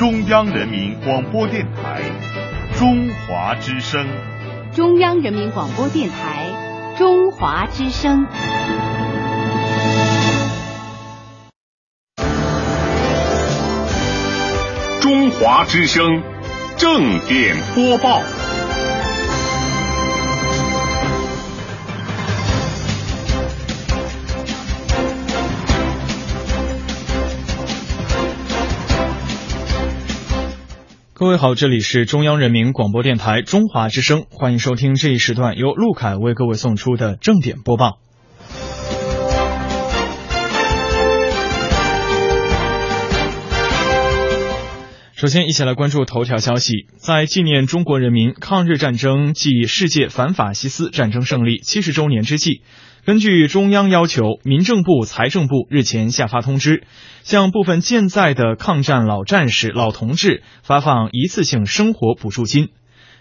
中央人民广播电台中华之声。中央人民广播电台中华之声。中华之声正点播报。各位好，这里是中央人民广播电台中华之声，欢迎收听这一时段由陆凯为各位送出的正点播报。首先，一起来关注头条消息。在纪念中国人民抗日战争暨世界反法西斯战争胜利七十周年之际，根据中央要求，民政部、财政部日前下发通知，向部分健在的抗战老战士、老同志发放一次性生活补助金。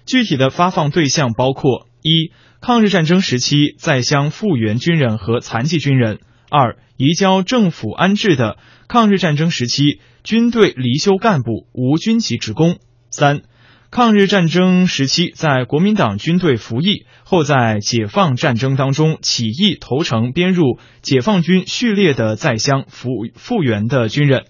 具体的发放对象包括：一、抗日战争时期在乡复员军人和残疾军人；二、移交政府安置的抗日战争时期。军队离休干部、无军籍职工；三、抗日战争时期在国民党军队服役后，在解放战争当中起义投诚编入解放军序列的在乡复复员的军人；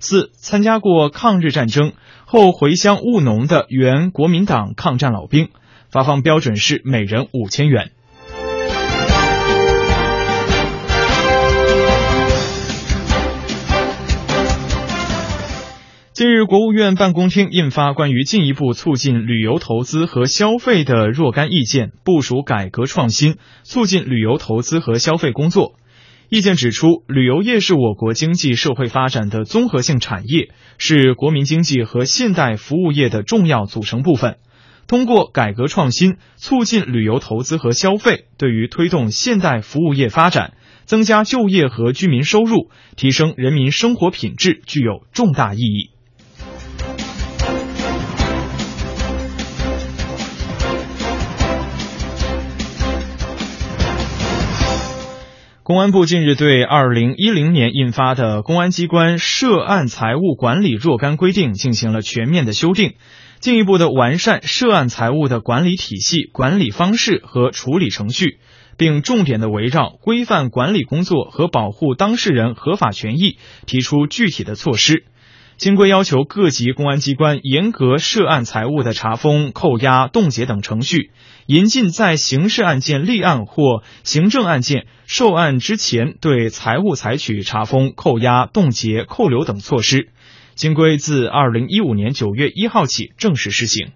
四、参加过抗日战争后回乡务农的原国民党抗战老兵，发放标准是每人五千元。近日，国务院办公厅印发关于进一步促进旅游投资和消费的若干意见，部署改革创新，促进旅游投资和消费工作。意见指出，旅游业是我国经济社会发展的综合性产业，是国民经济和现代服务业的重要组成部分。通过改革创新，促进旅游投资和消费，对于推动现代服务业发展、增加就业和居民收入、提升人民生活品质具有重大意义。公安部近日对二零一零年印发的《公安机关涉案财物管理若干规定》进行了全面的修订，进一步的完善涉案财物的管理体系、管理方式和处理程序，并重点的围绕规范管理工作和保护当事人合法权益提出具体的措施。新规要求各级公安机关严格涉案财物的查封、扣押、冻结等程序，严禁在刑事案件立案或行政案件受案之前对财物采取查封、扣押、冻结、扣留等措施。新规自二零一五年九月一号起正式施行。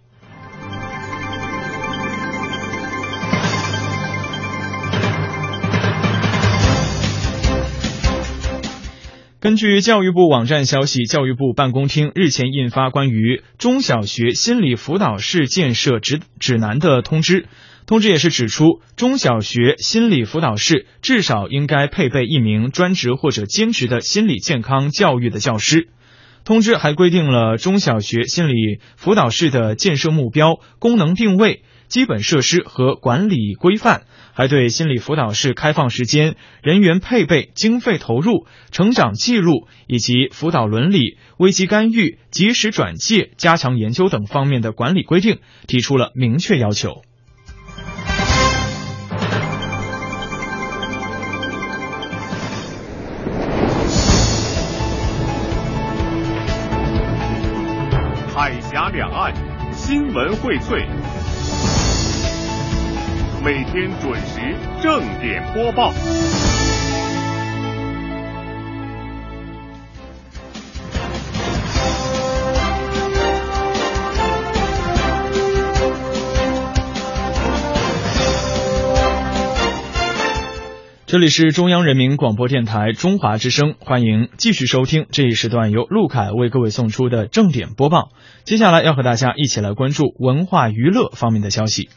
根据教育部网站消息，教育部办公厅日前印发关于中小学心理辅导室建设指指南的通知。通知也是指出，中小学心理辅导室至少应该配备一名专职或者兼职的心理健康教育的教师。通知还规定了中小学心理辅导室的建设目标、功能定位。基本设施和管理规范，还对心理辅导室开放时间、人员配备、经费投入、成长记录以及辅导伦理、危机干预、及时转介、加强研究等方面的管理规定提出了明确要求。海峡两岸新闻荟萃。每天准时正点播报。这里是中央人民广播电台中华之声，欢迎继续收听这一时段由陆凯为各位送出的正点播报。接下来要和大家一起来关注文化娱乐方面的消息。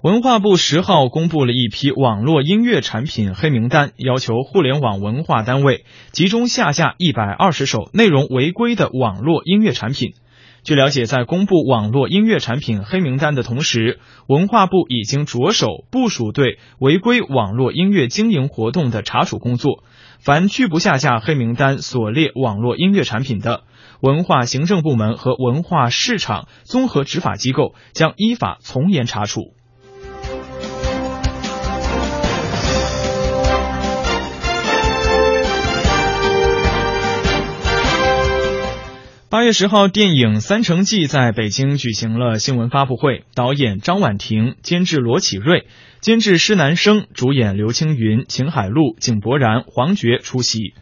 文化部十号公布了一批网络音乐产品黑名单，要求互联网文化单位集中下架一百二十首内容违规的网络音乐产品。据了解，在公布网络音乐产品黑名单的同时，文化部已经着手部署对违规网络音乐经营活动的查处工作。凡拒不下架黑名单所列网络音乐产品的，文化行政部门和文化市场综合执法机构将依法从严查处。八月十号，电影《三城记》在北京举行了新闻发布会，导演张婉婷，监制罗启瑞，监制施南生，主演刘青云、秦海璐、井柏然、黄觉出席。《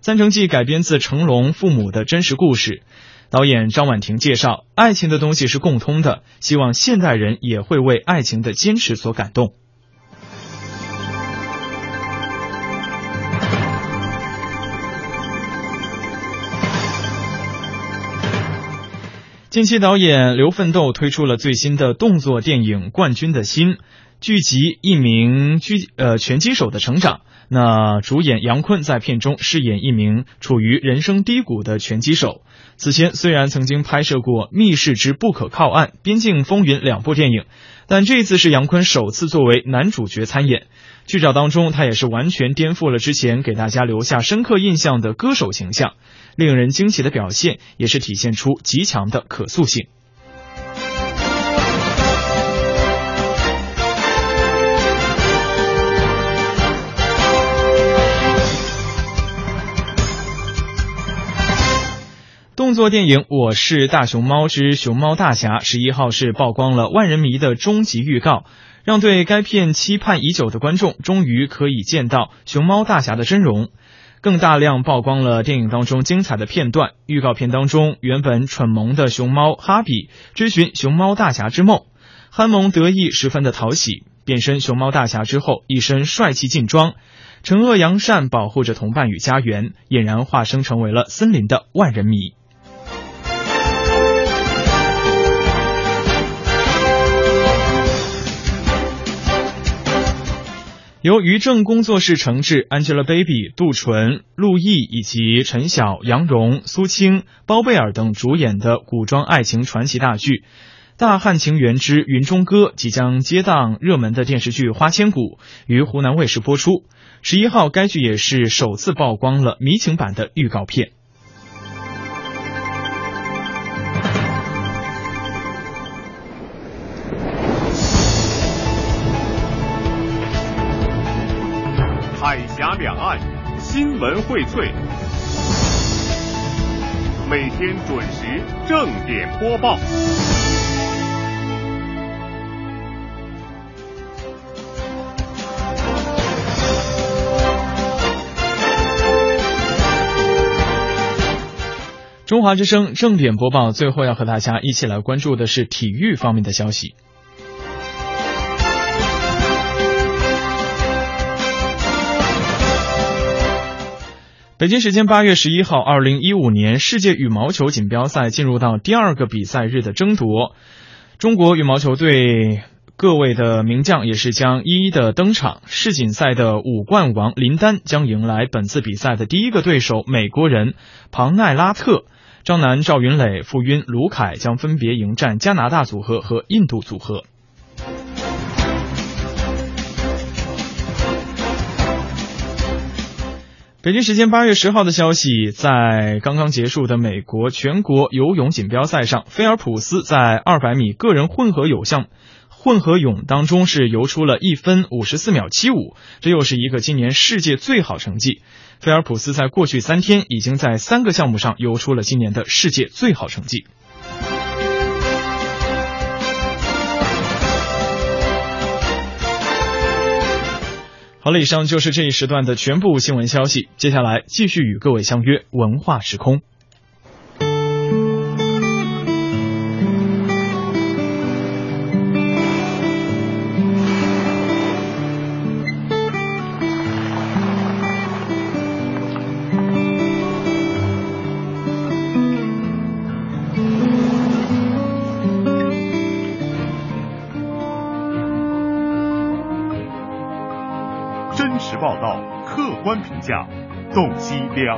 三城记》改编自成龙父母的真实故事。导演张婉婷介绍，爱情的东西是共通的，希望现代人也会为爱情的坚持所感动。近期，导演刘奋斗推出了最新的动作电影《冠军的心》，聚集一名狙呃拳击手的成长。那主演杨坤在片中饰演一名处于人生低谷的拳击手。此前虽然曾经拍摄过《密室之不可靠岸》《边境风云》两部电影，但这次是杨坤首次作为男主角参演。剧照当中，他也是完全颠覆了之前给大家留下深刻印象的歌手形象。令人惊喜的表现，也是体现出极强的可塑性。动作电影《我是大熊猫之熊猫大侠》十一号是曝光了万人迷的终极预告，让对该片期盼已久的观众终于可以见到熊猫大侠的真容。更大量曝光了电影当中精彩的片段。预告片当中，原本蠢萌的熊猫哈比追寻熊猫大侠之梦，憨萌得意，十分的讨喜。变身熊猫大侠之后，一身帅气劲装，惩恶扬善，保护着同伴与家园，俨然化身成为了森林的万人迷。由于正工作室承制，Angelababy、杜淳、陆毅以及陈晓、杨蓉、苏青、包贝尔等主演的古装爱情传奇大剧《大汉情缘之云中歌》即将接档热门的电视剧《花千骨》，于湖南卫视播出。十一号，该剧也是首次曝光了迷情版的预告片。两岸新闻荟萃，每天准时正点播报。中华之声正点播报，最后要和大家一起来关注的是体育方面的消息。北京时间八月十一号，二零一五年世界羽毛球锦标赛进入到第二个比赛日的争夺。中国羽毛球队各位的名将也是将一一的登场。世锦赛的五冠王林丹将迎来本次比赛的第一个对手美国人庞奈拉特。张楠、赵云磊、傅晕、卢凯将分别迎战加拿大组合和印度组合。北京时间八月十号的消息，在刚刚结束的美国全国游泳锦标赛上，菲尔普斯在二百米个人混合泳项混合泳当中是游出了一分五十四秒七五，这又是一个今年世界最好成绩。菲尔普斯在过去三天已经在三个项目上游出了今年的世界最好成绩。好了，以上就是这一时段的全部新闻消息。接下来继续与各位相约文化时空。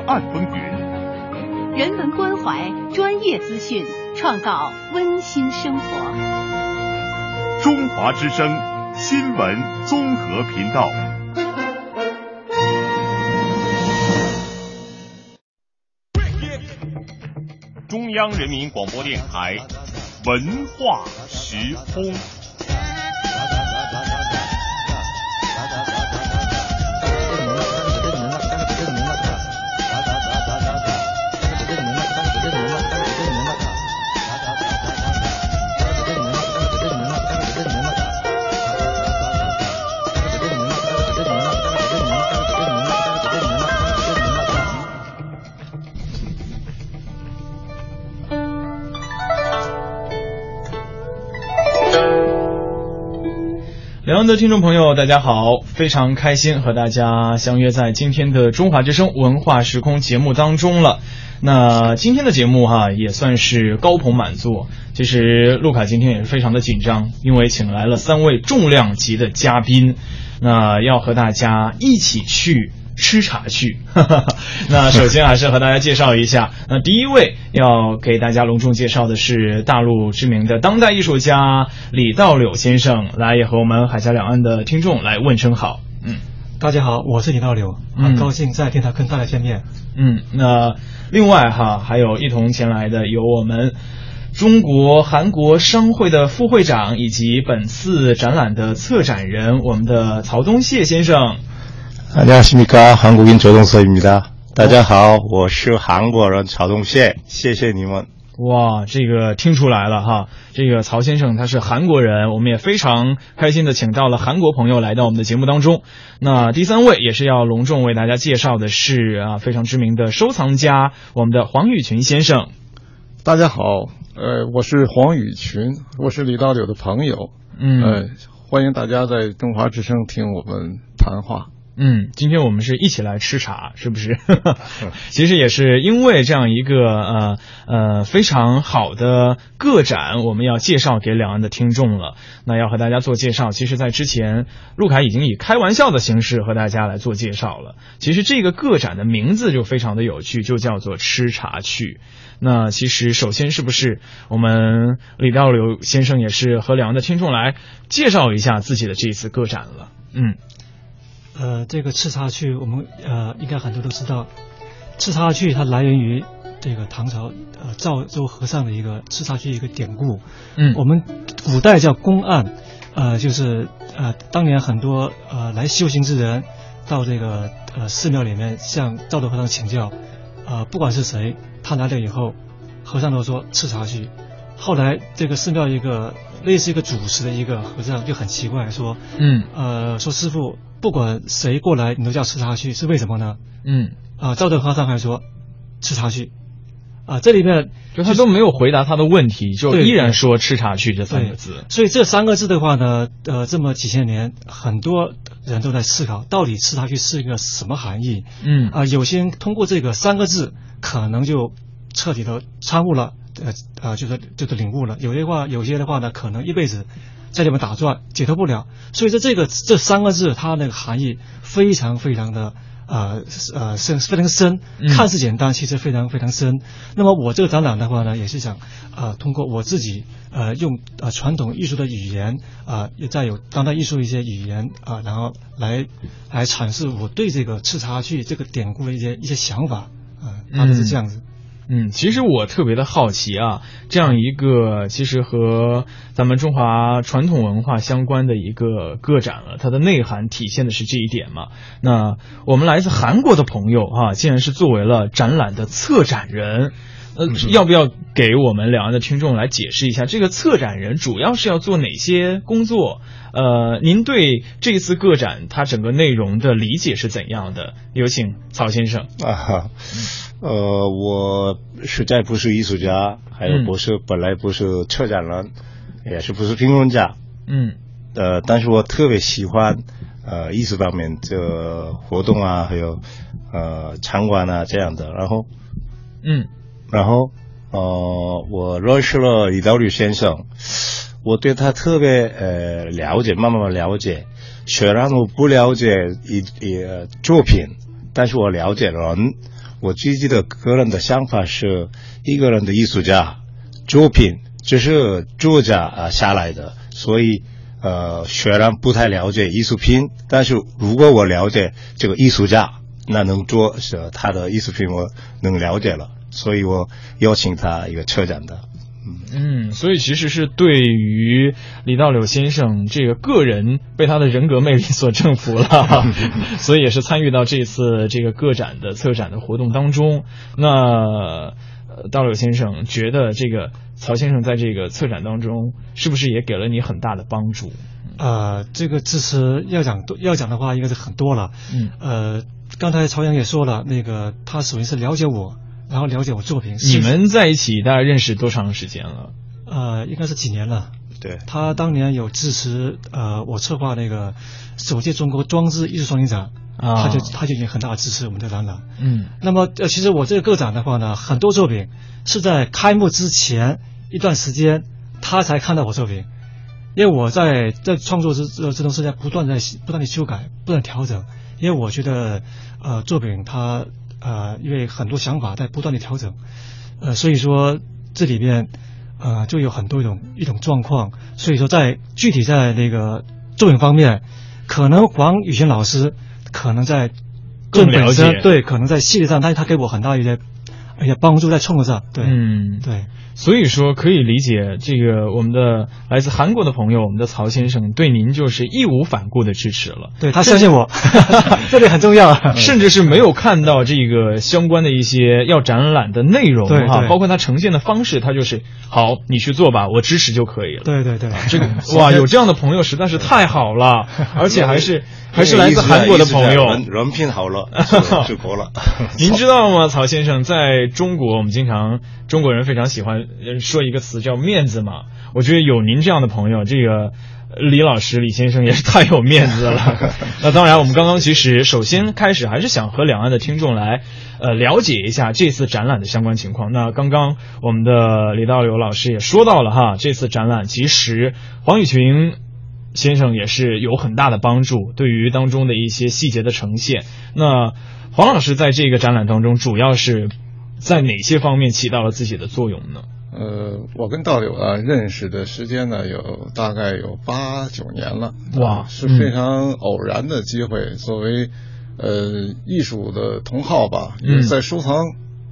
岸风云，人文关怀，专业资讯。创造温馨生活。中华之声新闻综合频道。中央人民广播电台文化时空。的听众朋友，大家好，非常开心和大家相约在今天的中华之声文化时空节目当中了。那今天的节目哈也算是高朋满座。其实陆卡今天也是非常的紧张，因为请来了三位重量级的嘉宾，那要和大家一起去。吃茶去，那首先还是和大家介绍一下，那第一位要给大家隆重介绍的是大陆知名的当代艺术家李道柳先生，来也和我们海峡两岸的听众来问声好。嗯，大家好，我是李道柳，很高兴在电台跟大家见面。嗯，那另外哈还有一同前来的有我们中国韩国商会的副会长以及本次展览的策展人，我们的曹东谢先生。 안녕하십니까한국인조동서입니다大家好，我是韩国人曹东谢，谢谢你们。哇，这个听出来了哈，这个曹先生他是韩国人，我们也非常开心的请到了韩国朋友来到我们的节目当中。那第三位也是要隆重为大家介绍的是啊，非常知名的收藏家，我们的黄宇群先生。大家好，呃，我是黄宇群，我是李道柳的朋友，嗯，呃，欢迎大家在中华之声听我们谈话。 嗯，今天我们是一起来吃茶，是不是？其实也是因为这样一个呃呃非常好的个展，我们要介绍给两岸的听众了。那要和大家做介绍，其实，在之前，陆凯已经以开玩笑的形式和大家来做介绍了。其实这个个展的名字就非常的有趣，就叫做“吃茶去”。那其实首先是不是我们李道柳先生也是和两岸的听众来介绍一下自己的这一次个展了？嗯。呃，这个赤茶去，我们呃应该很多都知道，赤茶去它来源于这个唐朝呃赵州和尚的一个赤茶去一个典故。嗯，我们古代叫公案，呃，就是呃当年很多呃来修行之人到这个呃寺庙里面向赵州和尚请教，呃不管是谁，他来了以后，和尚都说赤茶去。后来这个寺庙一个类似一个主持的一个和尚就很奇怪说，嗯，呃说师傅。不管谁过来，你都叫吃茶去，是为什么呢？嗯，啊，赵德和尚还说吃茶去，啊，这里面就他都没有回答他的问题，就依然说吃茶去这三个字。所以这三个字的话呢，呃，这么几千年，很多人都在思考，到底吃茶去是一个什么含义？嗯，啊，有些人通过这个三个字，可能就彻底的参悟了，呃，啊，就是就是领悟了。有些话，有些的话呢，可能一辈子。在里面打转，解脱不了。所以说，这个这三个字，它那个含义非常非常的呃呃深，非常深。看似简单，其实非常非常深。那么我这个展览的话呢，也是想呃通过我自己呃用呃传统艺术的语言啊，也再有当代艺术一些语言啊，然后来来阐释我对这个赤茶去这个典故的一些一些想法啊，大概是这样子。嗯，其实我特别的好奇啊，这样一个其实和咱们中华传统文化相关的一个个展了，它的内涵体现的是这一点嘛？那我们来自韩国的朋友啊，竟然是作为了展览的策展人，呃，要不要给我们两岸的听众来解释一下，这个策展人主要是要做哪些工作？呃，您对这次个展它整个内容的理解是怎样的？有请曹先生啊。呃，我实在不是艺术家，还有不是本来不是策展人，也是不是评论家，嗯，呃，但是我特别喜欢呃艺术方面这活动啊，还有呃场馆啊这样的，然后，嗯，然后呃我认识了李道吕先生，我对他特别呃了解，慢慢了解，虽然我不了解一一作品，但是我了解人。我自己的个人的想法是，一个人的艺术家，作品只是作家啊下来的，所以呃虽然不太了解艺术品，但是如果我了解这个艺术家，那能做是他的艺术品我能了解了，所以我邀请他一个车展的。嗯，所以其实是对于李道柳先生这个个人被他的人格魅力所征服了，所以也是参与到这次这个个展的策展的活动当中。那呃道柳先生觉得这个曹先生在这个策展当中是不是也给了你很大的帮助？呃，这个支持要讲要讲的话，应该是很多了。嗯，呃，刚才曹阳也说了，那个他首先是了解我。然后了解我作品。你们在一起大概认识多长时间了？呃，应该是几年了。对。他当年有支持呃我策划那个首届中国装置艺术双年展，啊，他就他就已经很大的支持我们的展览。嗯。那么呃，其实我这个个展的话呢，很多作品是在开幕之前一段时间他才看到我作品，因为我在在创作之这这段时间不断在不断的修改，不断调整，因为我觉得呃作品它。呃，因为很多想法在不断的调整，呃，所以说这里边呃就有很多一种一种状况，所以说在具体在那个作品方面，可能黄宇轩老师可能在更了解，对，可能在细节上，但是他给我很大一些一些帮助在创作上，对，嗯，对。所以说可以理解，这个我们的来自韩国的朋友，我们的曹先生对您就是义无反顾的支持了。对他相信我，这里很重要。甚至是没有看到这个相关的一些要展览的内容哈，包括他呈现的方式，他就是好，你去做吧，我支持就可以了。对对对，这个哇，有这样的朋友实在是太好了，而且还是还是来自韩国的朋友，人品好了 就够了。您知道吗，曹先生，在中国我们经常中国人非常喜欢。说一个词叫面子嘛，我觉得有您这样的朋友，这个李老师李先生也是太有面子了。那当然，我们刚刚其实首先开始还是想和两岸的听众来呃了解一下这次展览的相关情况。那刚刚我们的李道友老师也说到了哈，这次展览其实黄宇群先生也是有很大的帮助，对于当中的一些细节的呈现。那黄老师在这个展览当中，主要是在哪些方面起到了自己的作用呢？呃，我跟道友啊认识的时间呢，有大概有八九年了。哇，是非常偶然的机会。作为呃艺术的同好吧，也在收藏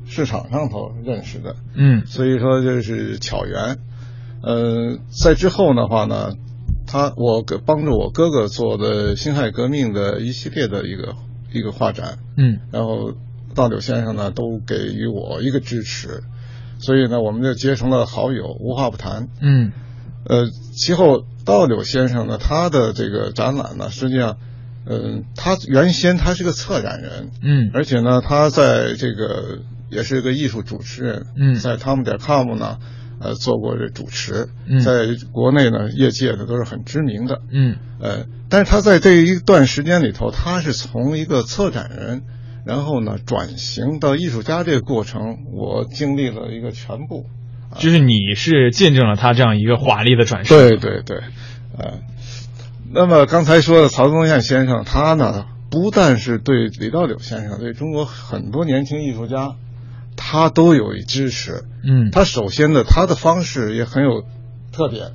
市场上头认识的。嗯，所以说就是巧缘。呃，在之后的话呢，他我给帮着我哥哥做的辛亥革命的一系列的一个一个画展。嗯，然后道柳先生呢，都给予我一个支持。所以呢，我们就结成了好友，无话不谈。嗯，呃，其后道柳先生呢，他的这个展览呢，实际上，嗯，他原先他是个策展人，嗯，而且呢，他在这个也是一个艺术主持人，嗯，在 tom 点 com 呢，呃，做过这主持，嗯，在国内呢，业界呢都是很知名的，嗯，呃，但是他在这一段时间里头，他是从一个策展人。然后呢，转型到艺术家这个过程，我经历了一个全部，就是你是见证了他这样一个华丽的转身。对对对，呃，那么刚才说的曹宗宪先生，他呢不但是对李道柳先生，对中国很多年轻艺术家，他都有一支持。嗯，他首先呢，他的方式也很有特点，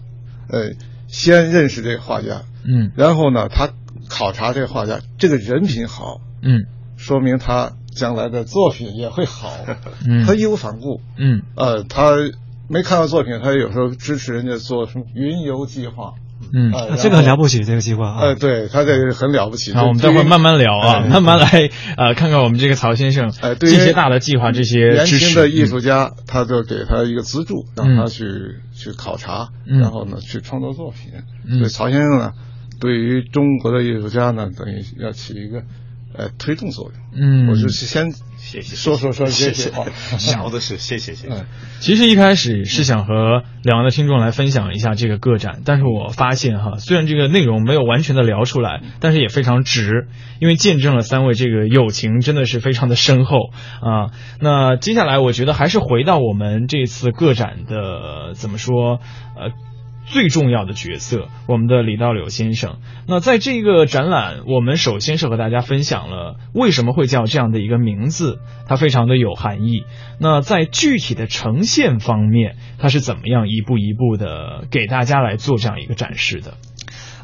呃，先认识这个画家，嗯，然后呢，他考察这个画家，这个人品好，嗯。说明他将来的作品也会好，嗯，他义无反顾，嗯，呃，他没看到作品，他有时候支持人家做什么云游计划，嗯，这个很了不起，这个计划啊，呃，对他这个很了不起。好，我们待会儿慢慢聊啊，慢慢来呃，看看我们这个曹先生，呃，这些大的计划，这些年轻的艺术家，他就给他一个资助，让他去去考察，然后呢去创作作品。所以曹先生呢，对于中国的艺术家呢，等于要起一个。呃，推动作用。嗯，我就是先谢谢说说说这些话，小的是谢谢谢谢。其实一开始是想和两岸的听众来分享一下这个个展，但是我发现哈，虽然这个内容没有完全的聊出来，但是也非常值，因为见证了三位这个友情真的是非常的深厚啊。那接下来我觉得还是回到我们这次个展的怎么说呃。最重要的角色，我们的李道柳先生。那在这个展览，我们首先是和大家分享了为什么会叫这样的一个名字，它非常的有含义。那在具体的呈现方面，它是怎么样一步一步的给大家来做这样一个展示的？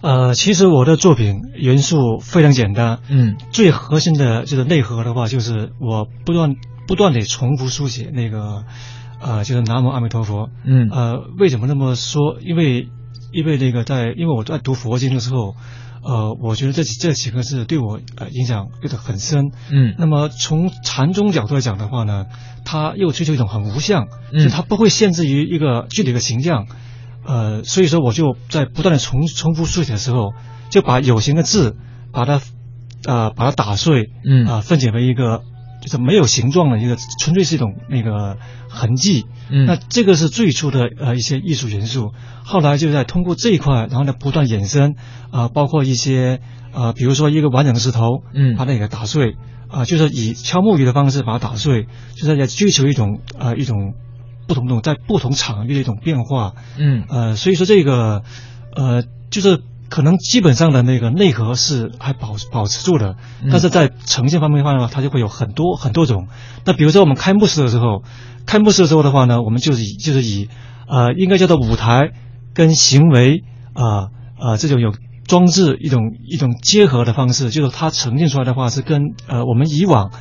呃，其实我的作品元素非常简单，嗯，最核心的就是内核的话，就是我不断不断的重复书写那个，呃，就是南无阿弥陀佛，嗯，呃，为什么那么说？因为因为那个在因为我在读佛经的时候，呃，我觉得这几这几个字对我呃影响有点很深，嗯，那么从禅宗角度来讲的话呢，它又追求一种很无相，嗯，就它不会限制于一个具体的形象。呃，所以说我就在不断的重重复书写的时候，就把有形的字，把它，呃，把它打碎，嗯，啊，分解为一个就是没有形状的一个，纯粹是一种那个痕迹，嗯，那这个是最初的呃一些艺术元素，后来就在通过这一块，然后呢不断衍生，啊，包括一些呃，比如说一个完整的石头，嗯，把它给打碎，啊，就是以敲木鱼的方式把它打碎，就是在追求一种呃一种。不同种在不同场域的一种变化，嗯，呃，所以说这个，呃，就是可能基本上的那个内核是还保保持住的，但是在呈现方面的话呢，它就会有很多很多种。那比如说我们开幕式的时候，开幕式的时候的话呢，我们就是以就是以呃应该叫做舞台跟行为啊啊这种有装置一种一种结合的方式，就是它呈现出来的话是跟呃我们以往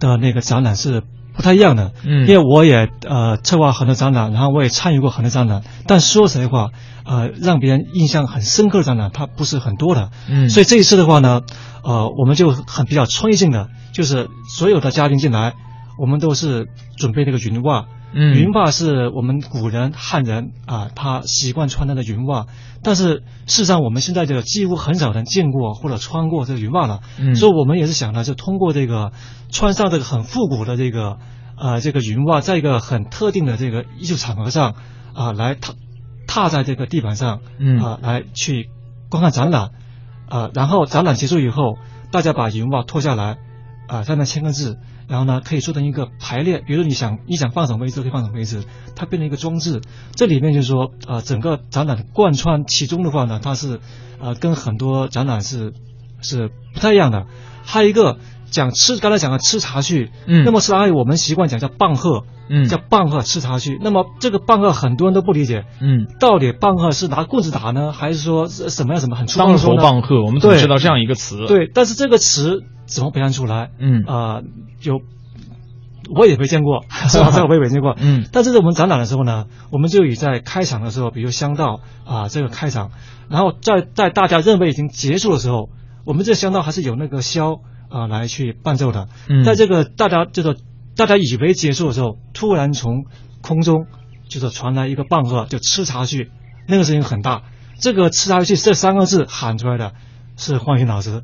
的那个展览是。不太一样的，嗯，因为我也呃策划很多展览，然后我也参与过很多展览，但说实在话，呃，让别人印象很深刻的展览，它不是很多的，嗯，所以这一次的话呢，呃，我们就很比较创意性的，就是所有的嘉宾进来，我们都是准备那个云袜，嗯，云袜是我们古人汉人啊，他习惯穿的那云袜，但是事实上我们现在就几乎很少人见过或者穿过这个云袜了，嗯，所以我们也是想呢，就通过这个穿上这个很复古的这个。呃，这个云袜在一个很特定的这个艺术场合上啊，来踏踏在这个地板上，嗯啊，来去观看展览，啊，然后展览结束以后，大家把云袜脱下来，啊，在那签个字，然后呢，可以做成一个排列，比如说你想你想放什么位置可以放什么位置，它变成一个装置。这里面就是说，啊，整个展览贯穿其中的话呢，它是呃跟很多展览是是不太一样的。还有一个。讲吃，刚才讲的吃茶去，嗯，那么吃茶我们习惯讲叫棒喝，嗯，叫棒喝吃茶去。那么这个棒喝很多人都不理解，嗯，到底棒喝是拿棍子打呢，还是说什么样什么很粗当头棒喝？我们总知道这样一个词，对，但是这个词怎么表现出来？嗯啊，有我也没见过，是吧？这个我也没见过，嗯。但是我们展览的时候呢，我们就以在开场的时候，比如香道啊，这个开场，然后在在大家认为已经结束的时候，我们这香道还是有那个箫。啊，来去伴奏的，在这个大家就是大家以为结束的时候，突然从空中就是传来一个棒喝，就吃茶去，那个声音很大。这个吃茶去这三个字喊出来的是黄雨老师，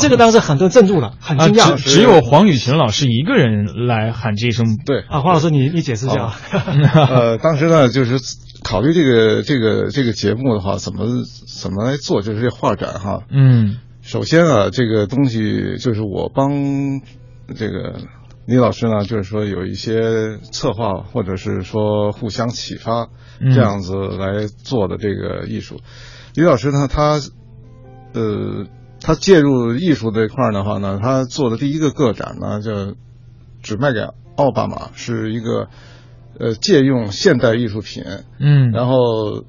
这个当时很多人镇住了，很惊讶。只有黄雨晴老师一个人来喊这一声，对。啊，黄老师你你解释一下。呃，当时呢就是考虑这个这个这个节目的话，怎么怎么来做，就是这画展哈，嗯。首先啊，这个东西就是我帮这个李老师呢，就是说有一些策划，或者是说互相启发这样子来做的这个艺术。李老师呢，他呃，他介入艺术这块的话呢，他做的第一个个展呢，就只卖给奥巴马，是一个呃借用现代艺术品，嗯，然后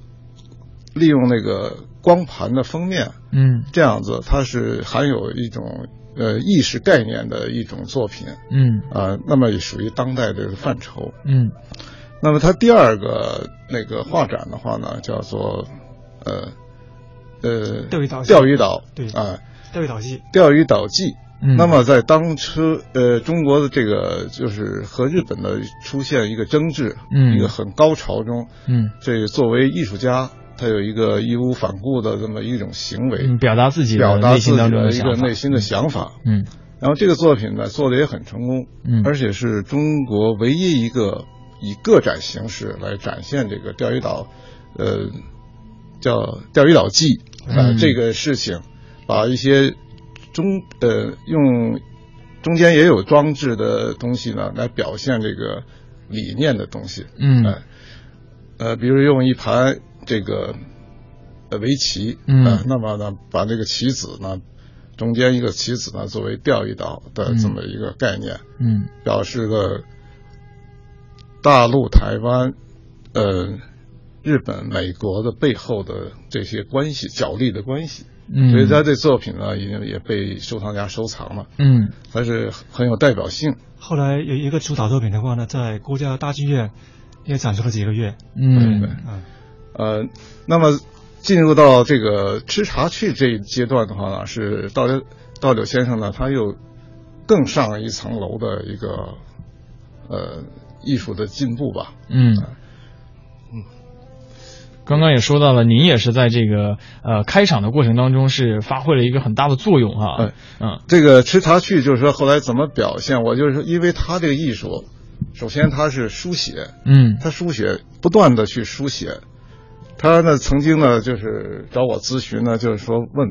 利用那个。光盘的封面，嗯，这样子它是含有一种呃意识概念的一种作品，嗯。啊，那么也属于当代的范畴，嗯，那么它第二个那个画展的话呢，叫做呃呃钓鱼岛钓鱼岛对。啊。钓鱼岛记钓鱼岛记，嗯，那么在当初呃中国的这个就是和日本的出现一个争执，嗯，一个很高潮中，嗯，这作为艺术家。他有一个义无反顾的这么一种行为，表达自己表达自己的一个内心的想法。嗯，然后这个作品呢做的也很成功，嗯，而且是中国唯一一个以个展形式来展现这个钓鱼岛，呃，叫钓鱼岛记啊这个事情，把一些中呃用中间也有装置的东西呢来表现这个理念的东西。嗯，呃，比如用一盘。这个呃围棋，嗯。呃，那么呢，把这个棋子呢，中间一个棋子呢，作为钓鱼岛的这么一个概念，嗯。表示个大陆、台湾、呃、日本、美国的背后的这些关系、角力的关系。嗯，所以他这作品呢，已经也被收藏家收藏了，嗯。还是很有代表性。后来有一个主导作品的话呢，在国家大剧院也展出了几个月。嗯。对啊，呃，那么进入到这个吃茶去这一阶段的话呢，是道柳道柳先生呢，他又更上一层楼的一个呃艺术的进步吧。嗯。刚刚也说到了，您也是在这个呃开场的过程当中是发挥了一个很大的作用哈。哎嗯这个吃茶去就是说后来怎么表现，我就是说，因为他这个艺术，首先他是书写，嗯他书写不断的去书写，他呢曾经呢就是找我咨询呢，就是说问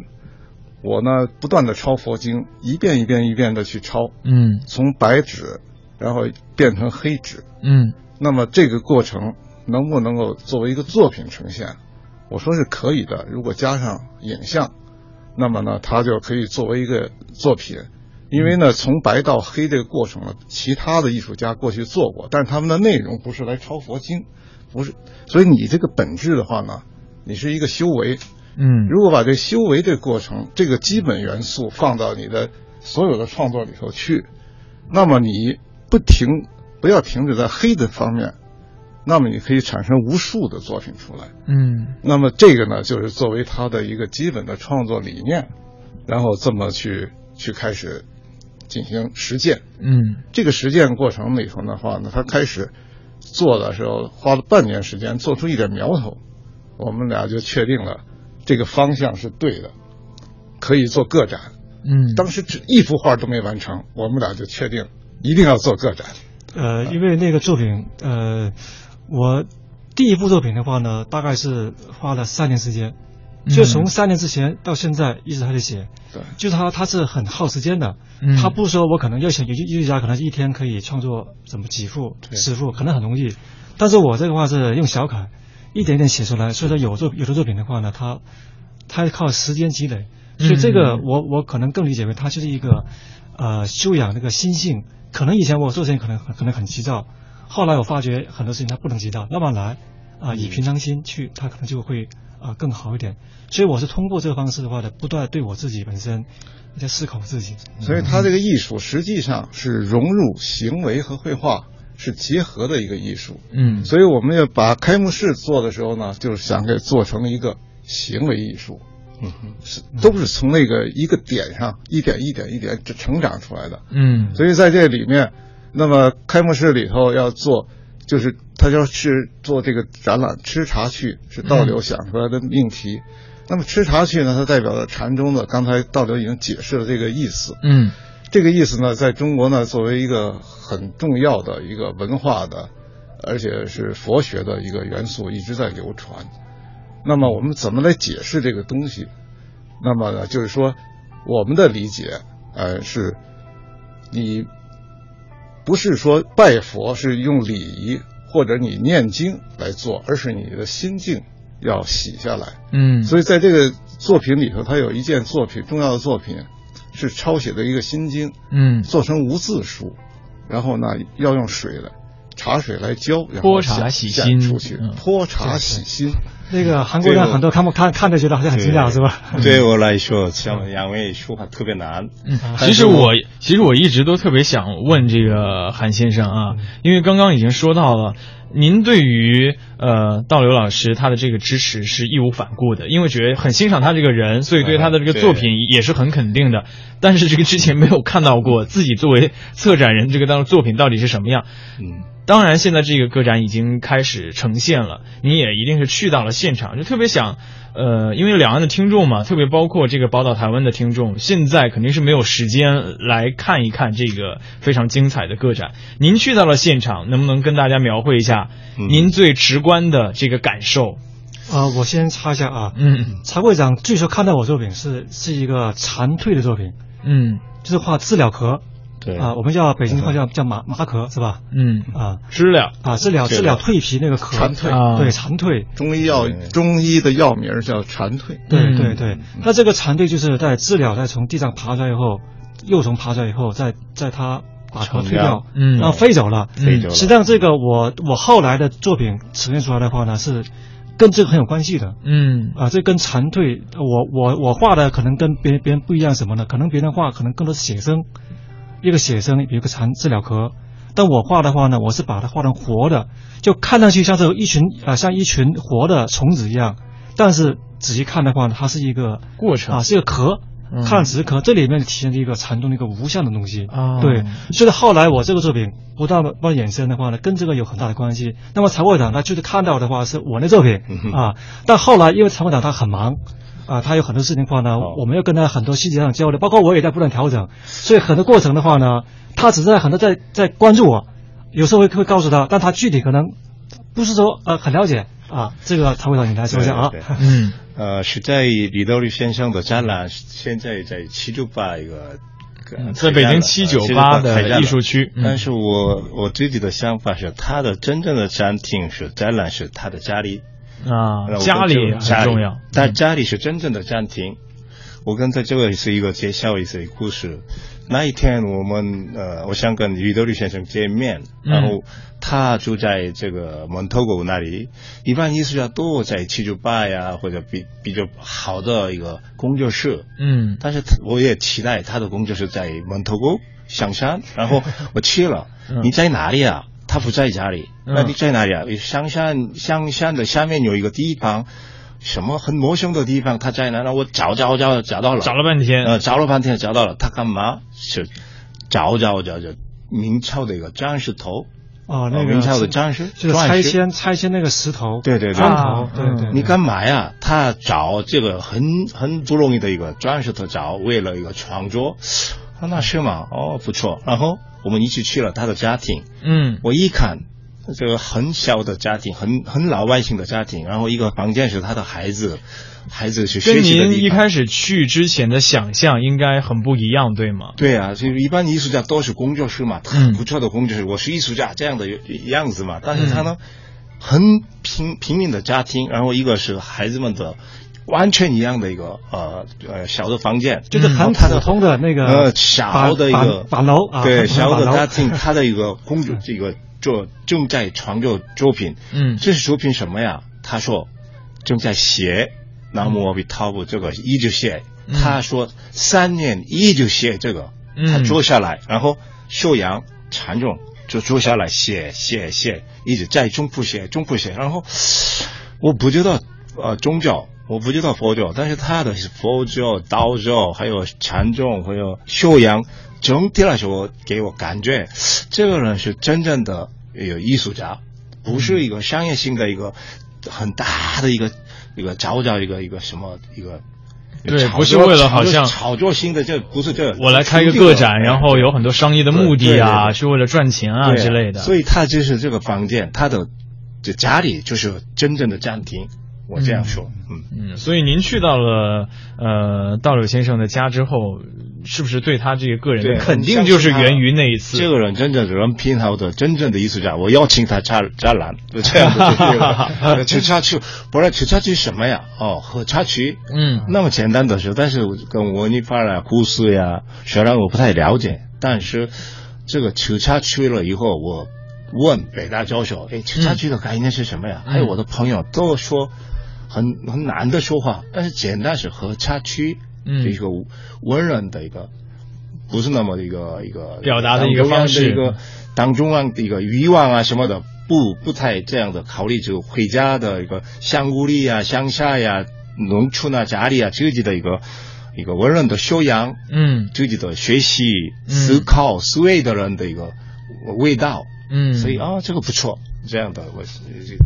我呢不断的抄佛经，一遍一遍一遍的去抄，嗯从白纸然后变成黑纸，嗯那么这个过程能不能够作为一个作品呈现？我说是可以的，如果加上影像，那么呢它就可以作为一个作品。因为呢，从白到黑这个过程呢，其他的艺术家过去做过，但是他们的内容不是来抄佛经，不是，所以你这个本质的话呢，你是一个修为。嗯如果把这修为这过程，这个基本元素放到你的所有的创作里头去，那么你不停不要停止在黑的方面，那么你可以产生无数的作品出来。嗯那么这个呢，就是作为他的一个基本的创作理念，然后这么去去开始进行实践。嗯这个实践过程里头的话呢，他开始做的时候花了半年时间做出一点苗头，我们俩就确定了这个方向是对的，可以做个展。嗯，当时只一幅画都没完成，我们俩就确定一定要做个展。呃，因为那个作品，呃，我第一部作品的话呢，大概是花了三年时间，就从三年之前到现在一直还在写。对，就是他他是很耗时间的，嗯。他不是说我可能要想有艺术家可能一天可以创作什么几幅对。十幅，可能很容易，但是我这个话是用小楷一点一点写出来，所以说有作有的作品的话呢，它它靠时间积累，所以这个嗯我我可能更理解为他就是一个呃修养那个心性，可能以前我做事情可能可能很急躁，后来我发觉很多事情他不能急躁，慢慢来啊、以平常心去，他可能就会啊、更好一点。所以我是通过这个方式的话呢，不断对我自己本身在思考自己。所以他这个艺术实际上是融入行为和绘画是结合的一个艺术。嗯所以我们要把开幕式做的时候呢，就是想给做成一个行为艺术。嗯哼，是都是从那个一个点上一点一点一点成长出来的。嗯所以在这里面，那么开幕式里头要做，就是他要是做这个展览，吃茶去是道流想出来的命题。那么吃茶去呢，它代表了禅宗的，刚才道流已经解释了这个意思。嗯这个意思呢，在中国呢，作为一个很重要的一个文化的，而且是佛学的一个元素，一直在流传。那么我们怎么来解释这个东西？那么呢，就是说，我们的理解，呃，是你不是说拜佛是用礼仪或者你念经来做，而是你的心境要洗下来。嗯，所以在这个作品里头，他有一件作品，重要的作品是抄写的一个心经，嗯。做成无字书，然后呢要用水来茶水来浇，然后泼茶洗心。出去嗯，泼茶洗心。那个韩国人很多看不看看着觉得好像很惊讶是吧？对我来说，像两位说话特别难。其实我其实我一直都特别想问这个韩先生啊，因为刚刚已经说到了，您对于呃道刘老师他的这个支持是义无反顾的，因为觉得很欣赏他这个人，所以对他的这个作品也是很肯定的。但是这个之前没有看到过自己作为策展人这个当作品到底是什么样。嗯，当然，现在这个个展已经开始呈现了，你也一定是去到了现场，就特别想，呃，因为两岸的听众嘛，特别包括这个宝岛台湾的听众，现在肯定是没有时间来看一看这个非常精彩的个展。您去到了现场，能不能跟大家描绘一下嗯。您最直观的这个感受？啊、我先插一下啊，嗯曹会长据说看到我作品是是一个蝉蜕的作品，嗯。就是画知了壳，对。啊，我们叫北京话叫叫麻麻壳是吧？嗯。啊，知了。啊，知了知了蜕皮那个壳，蝉蜕。啊。对蝉蜕，中医药中医的药名叫蝉蜕。对嗯对对。那这个蝉蜕就是在知了在从地上爬出来以后，幼虫爬出来以后，在在它把壳蜕掉，嗯。然后飞走了。飞走了。实际上这个我我后来的作品呈现出来的话呢，是跟这个很有关系的。嗯。啊，这跟蝉蜕，我我我画的可能跟别人别人不一样什么呢？可能别人画可能更多是写生，一个写生，比如个蚕治疗壳，但我画的话呢，我是把它画成活的，就看上去像是一群啊、像一群活的虫子一样，但是仔细看的话呢，它是一个过程。啊，是一个壳。嗯。看只是壳，这里面体现了一个禅宗的一个无相的东西。哦对，所以后来我这个作品不断不断衍生的话呢，跟这个有很大的关系。那么曹会长他就是看到的话是我的作品。嗯 啊，但后来因为曹会长他很忙啊，他有很多事情的话呢，哦我们要跟他很多细节上交流，包括我也在不断调整，所以很多过程的话呢，他只是在很多在在关注我，有时候会会告诉他，但他具体可能不是说呃很了解啊。这个曹会长你来说一下啊。嗯呃，是在李道利先生的展览，现在在七九八一个，呃在北京七九八的艺术区嗯但是我我自己的想法是，他的真正的展厅是展览是他的家里，啊家里很重要。但家里是真正的家庭。我刚才这个是一个介绍一些故事。那一天我们呃，我想跟于德利先生见面，嗯然后他住在这个门头沟那里。一般艺术家都在七九八呀，或者比比较好的一个工作室。嗯但是我也期待他的工作室在门头沟香山，然后 我去了，嗯你在哪里啊？他不在家里，嗯。那你在哪里啊？香山香山的下面有一个地方，什么很陌生的地方，他在哪？那我找找找找到了，找了半天。呃找了半天找到了，他干嘛？是找找找找明朝的一个战士头，哦，那个明朝的战士，就是拆迁拆迁那个石头，对对对。砖啊头，对对，嗯你干嘛呀？他找这个很很不容易的一个砖石头找，为了一个创作，啊那是吗？哦，不错。然后我们一起去了他的家庭，嗯我一看，这个很小的家庭，很很老外姓的家庭，然后一个房间是他的孩子，孩子是学跟习一开始去之前的想象应该很不一样，对吗？对啊，就是一般艺术家都是工作室嘛，很不错的工作室，我是艺术家这样的样子嘛。但是他呢，很平平民的家庭，然后一个是孩子们的完全一样的一个呃呃小的房间，就是很普通的那个呃小的一个板板楼啊，对小的板楼家庭，他的一个工作这个做正在创作作品，嗯。这是作品什么呀？他说正在写《南无阿弥陀佛》这个一直写，嗯。他说三年一直写这个，嗯。他坐下来，然后修养禅宗就坐下来写写写，一直在重复写重复写，然后我不知道呃宗教。我不知道佛教，但是他的佛教、道教还有禅宗，还有修养，整体来说给我感觉，这个人是真正的有艺术家，不是一个商业性的一个很大的一个一个找找一个一个什么一个。对不是为了好像炒作性的，这不是这。我来开一个个展，然后有很多商业的目的啊，是为了赚钱啊之类的。所以他就是这个房间，他的这家里就是真正的暂停。我这样说，嗯嗯，所以您去到了呃道柳先生的家之后，是不是对他这个个人的肯定就是源于那一次？这个人真正人品好的真正的艺术家，我邀请他展展览，就这样的。吃茶区，不然吃茶区什么呀？哦，喝茶区，嗯那么简单的事，但是跟文艺范儿啊、故事呀，虽然我不太了解，但是这个吃茶区了以后，我问北大教授，哎，吃茶区的概念是什么呀？嗯还有我的朋友都说很很难的说话，但是简单是喝茶区，嗯。是一个文人的一个。不是那么的一个一个表达的一个方式。一个当中央的一个欲望啊什么的，不不太这样的考虑，就回家的一个乡屋里啊、乡下呀、农村啊、家里啊自己的一个一个文人的修养，嗯。自己的学习、嗯。思考、思维的人的一个味道，嗯，所以啊，这个不错，这样的我是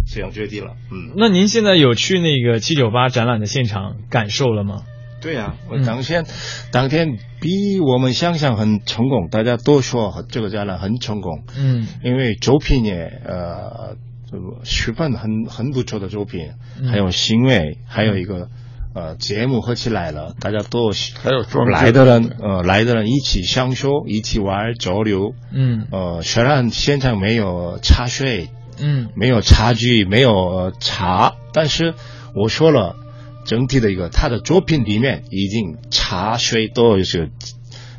这样决定了，嗯。那您现在有去那个七九八展览的现场感受了吗？对呀、我嗯当天、当天比我们想象很成功，大家都说这个展览很成功，嗯因为作品也呃，这个十分很很不错的作品，嗯还有行为，还有一个呃节目合起来了，大家都还有装来的人呃来的人一起享受，一起玩交流。嗯。呃，虽然现场没有茶水，嗯。没有茶具，没有茶，但是我说了，整体的一个他的作品里面已经茶水都是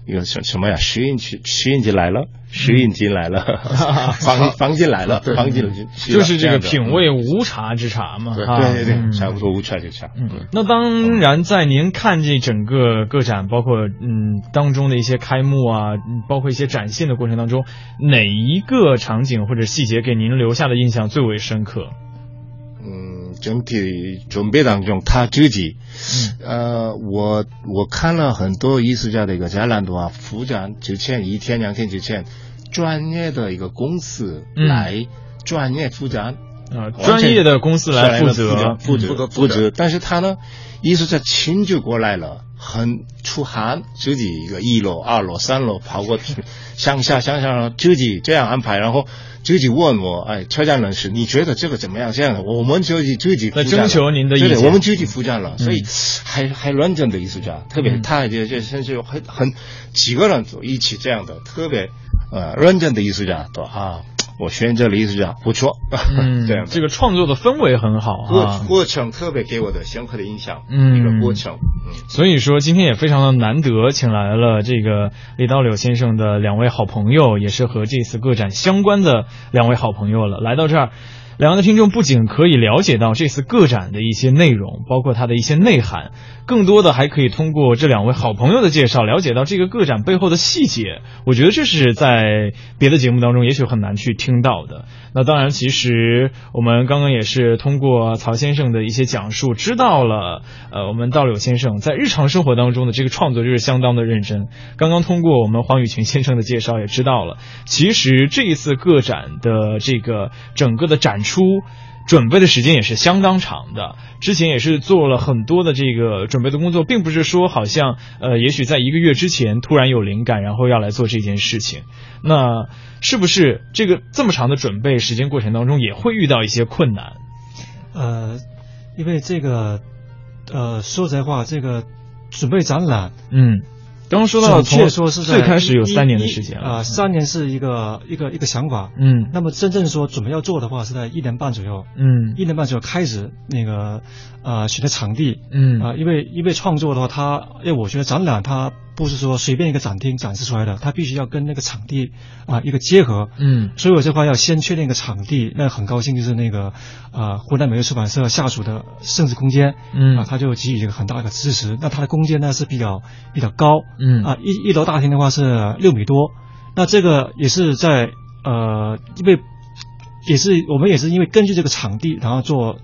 一个什什么呀？吸引进吸引进来了，吸引进来了，方方进来了，方进去，就是这个品味无茶之茶嘛，对啊对对差不多无茶之茶。嗯，那当然，在您看这整个个展，包括嗯当中的一些开幕啊，嗯包括一些展现的过程当中，哪一个场景或者细节给您留下的印象最为深刻？嗯，整体准备当中，他自己，呃，我我看了很多艺术家的一个展览的话，复展之前一天两天之前，专业的一个公司嗯。来专业复展，啊，专业的公司来负责，负负责责负责，但是他呢，艺术家亲自过来了，很出汗，自己一个一楼、二楼、三楼跑过去，向下向下，自己这样安排，然后自己问我，哎，车站人士，你觉得这个怎么样？这样的，我们自己自己征求您的意见。对对，我们自己负责了，嗯。所以还还认真的艺术家，特别嗯。他这这甚至有很很几个人组一起这样的，特别呃认真的艺术家对啊，我选择了艺术家不错，嗯 这样，这个创作的氛围很好过啊。过程特别给我的深刻的印象，嗯一个过程，嗯。所以说，今天也非常的难得，请来了这个李道柳先生的两位好朋友，也是和这次个展相关的两位好朋友了。来到这儿，两岸的听众不仅可以了解到这次个展的一些内容，包括它的一些内涵，更多的还可以通过这两位好朋友的介绍，了解到这个个展背后的细节。我觉得这是在别的节目当中也许很难去听到的。那当然，其实我们刚刚也是通过曹先生的一些讲述，知道了，呃，我们道柳先生在日常生活当中的这个创作就是相当的认真。刚刚通过我们黄宇群先生的介绍，也知道了，其实这一次个展的这个整个的展出。准备的时间也是相当长的，之前也是做了很多的这个准备的工作，并不是说好像呃，也许在一个月之前突然有灵感，然后要来做这件事情。那是不是这个这么长的准备时间过程当中也会遇到一些困难？呃，因为这个，呃，说实在话，这个准备展览，嗯，刚刚说到确说是最开始有三年的时间了啊、三年是一个一个一个想法，嗯。那么真正说准备要做的话是在一年半左右，嗯。一年半左右开始那个呃选择场地，嗯。啊、因为因为创作的话，它因为我觉得展览它不是说随便一个展厅展示出来的，它必须要跟那个场地啊、一个结合，嗯所以我这块要先确定一个场地。那很高兴就是那个呃湖南美术出版社下属的盛世空间，嗯啊，他就给予一个很大的支持。那它的空间呢是比较比较高，嗯啊一一楼大厅的话是六米多，那这个也是在呃因为也是我们也是因为根据这个场地，然后做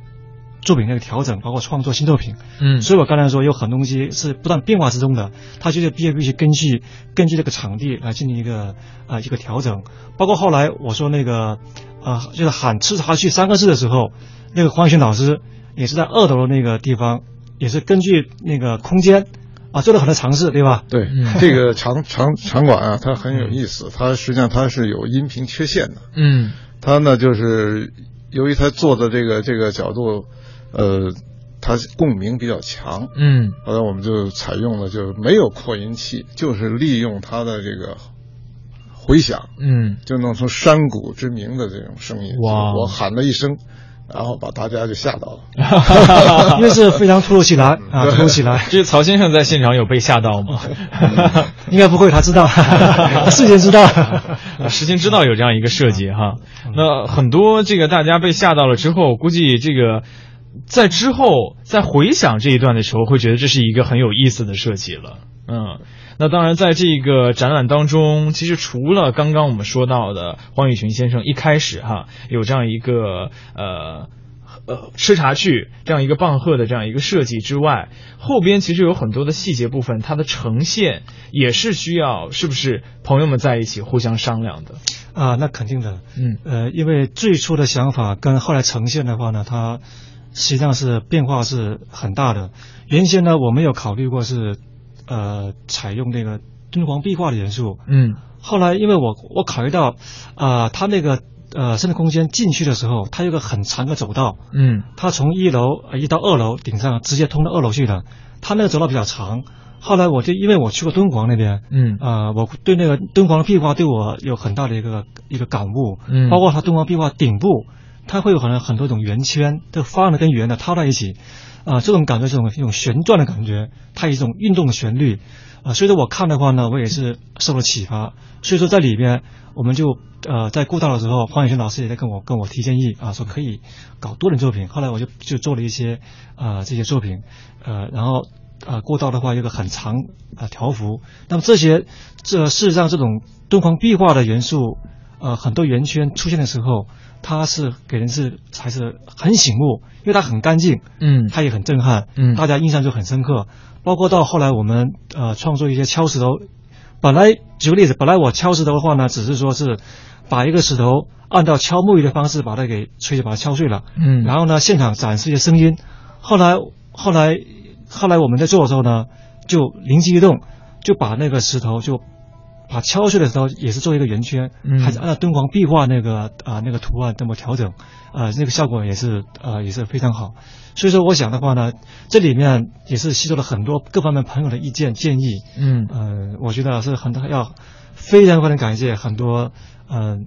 作品那个调整，包括创作新作品。嗯所以我刚才说有很多东西是不断变化之中的，它就是必须必须根据根据这个场地来进行一个啊、一个调整。包括后来我说那个啊、就是喊“吃茶去”三个字的时候，那个黄轩老师也是在二楼的那个地方，也是根据那个空间啊做了很多尝试，对吧？对，嗯 这个场场场馆啊，它很有意思，它实际上它是有音频缺陷的。嗯它呢就是由于它做的这个这个角度，呃，它共鸣比较强，嗯后来我们就采用了就没有扩音器，就是利用它的这个回响，嗯就弄出山谷之鸣的这种声音。哇我喊了一声，然后把大家就吓到了。因为是非常突如其来 啊，突如其来，这曹先生在现场有被吓到吗？应该不会，他知道，事先知道。啊，事先知道有这样一个设计哈。那很多这个大家被吓到了之后，估计这个在之后在回想这一段的时候，会觉得这是一个很有意思的设计了。嗯，那当然，在这个展览当中，其实除了刚刚我们说到的黄宇群先生一开始哈有这样一个呃。呃，吃茶去这样一个棒喝的这样一个设计之外，后边其实有很多的细节部分，它的呈现也是需要是不是朋友们在一起互相商量的？啊，那肯定的。嗯呃，因为最初的想法跟后来呈现的话呢，它实际上是变化是很大的。原先呢，我没有考虑过是呃采用那个敦煌壁画的元素，嗯。后来因为我我考虑到啊、它那个呃生态空间进去的时候，它有个很长的走道，嗯，它从一楼呃一到二楼顶上直接通到二楼去的，它那个走道比较长。后来我就因为我去过敦煌那边，嗯。啊、我对那个敦煌的壁画对我有很大的一个一个感悟，嗯。包括它敦煌壁画顶部，它会有很很多种圆圈，这方的跟圆的套在一起，啊、这种感觉是一种一种旋转的感觉，它一种运动的旋律，啊、所以说我看的话呢，我也是受了启发，所以说在里边我们就呃在过道的时候，黄宇轩老师也在跟我跟我提建议啊，说可以搞多人作品，后来我就就做了一些啊、这些作品，呃，然后。啊，过道的话有个很长啊条幅，那么这些这事实上这种敦煌壁画的元素，呃，很多圆圈出现的时候，它是给人是还是很醒目，因为它很干净，嗯它也很震撼，嗯大家印象就很深刻。包括到后来我们呃创作一些敲石头，本来举个例子，本来我敲石头的话呢，只是说是把一个石头按照敲木鱼的方式把它给吹把它敲碎了，嗯然后呢现场展示一些声音。后来后来后来我们在做的时候呢，就灵机一动，就把那个石头就把敲碎的时候也是做一个圆圈，嗯。还是按照敦煌壁画那个啊、那个图案这么调整，啊、那个效果也是呃也是非常好。所以说我想的话呢，这里面也是吸收了很多各方面朋友的意见建议，嗯。呃，我觉得是很多要非常非常感谢很多嗯、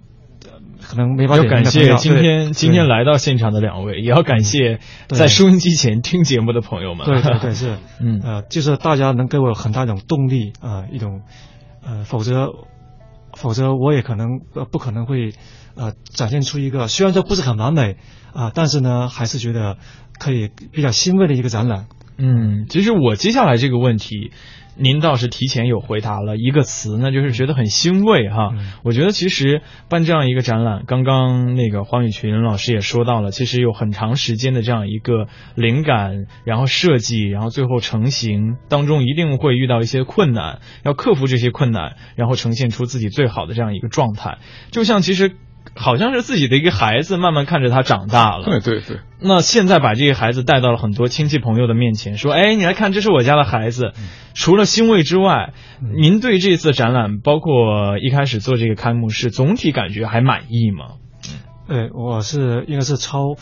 可能没法要感谢今天今天来到现场的两位，也要感谢在收音机前听节目的朋友们。对对对是，嗯。呃，就是大家能给我很大一种动力啊、一种呃，否则否则我也可能呃不可能会呃展现出一个虽然说不是很完美啊、但是呢还是觉得可以比较欣慰的一个展览。嗯，其实我接下来这个问题，您倒是提前有回答了一个词，那就是觉得很欣慰哈。嗯我觉得其实办这样一个展览，刚刚那个黄宇群老师也说到了，其实有很长时间的这样一个灵感，然后设计，然后最后成型当中一定会遇到一些困难，要克服这些困难，然后呈现出自己最好的这样一个状态。就像其实。好像是自己的一个孩子，慢慢看着他长大了。对对对，那现在把这个孩子带到了很多亲戚朋友的面前，说：“哎，你来看，这是我家的孩子。”除了欣慰之外，您对这次展览，包括一开始做这个开幕式，总体感觉还满意吗？对，我是应该是超，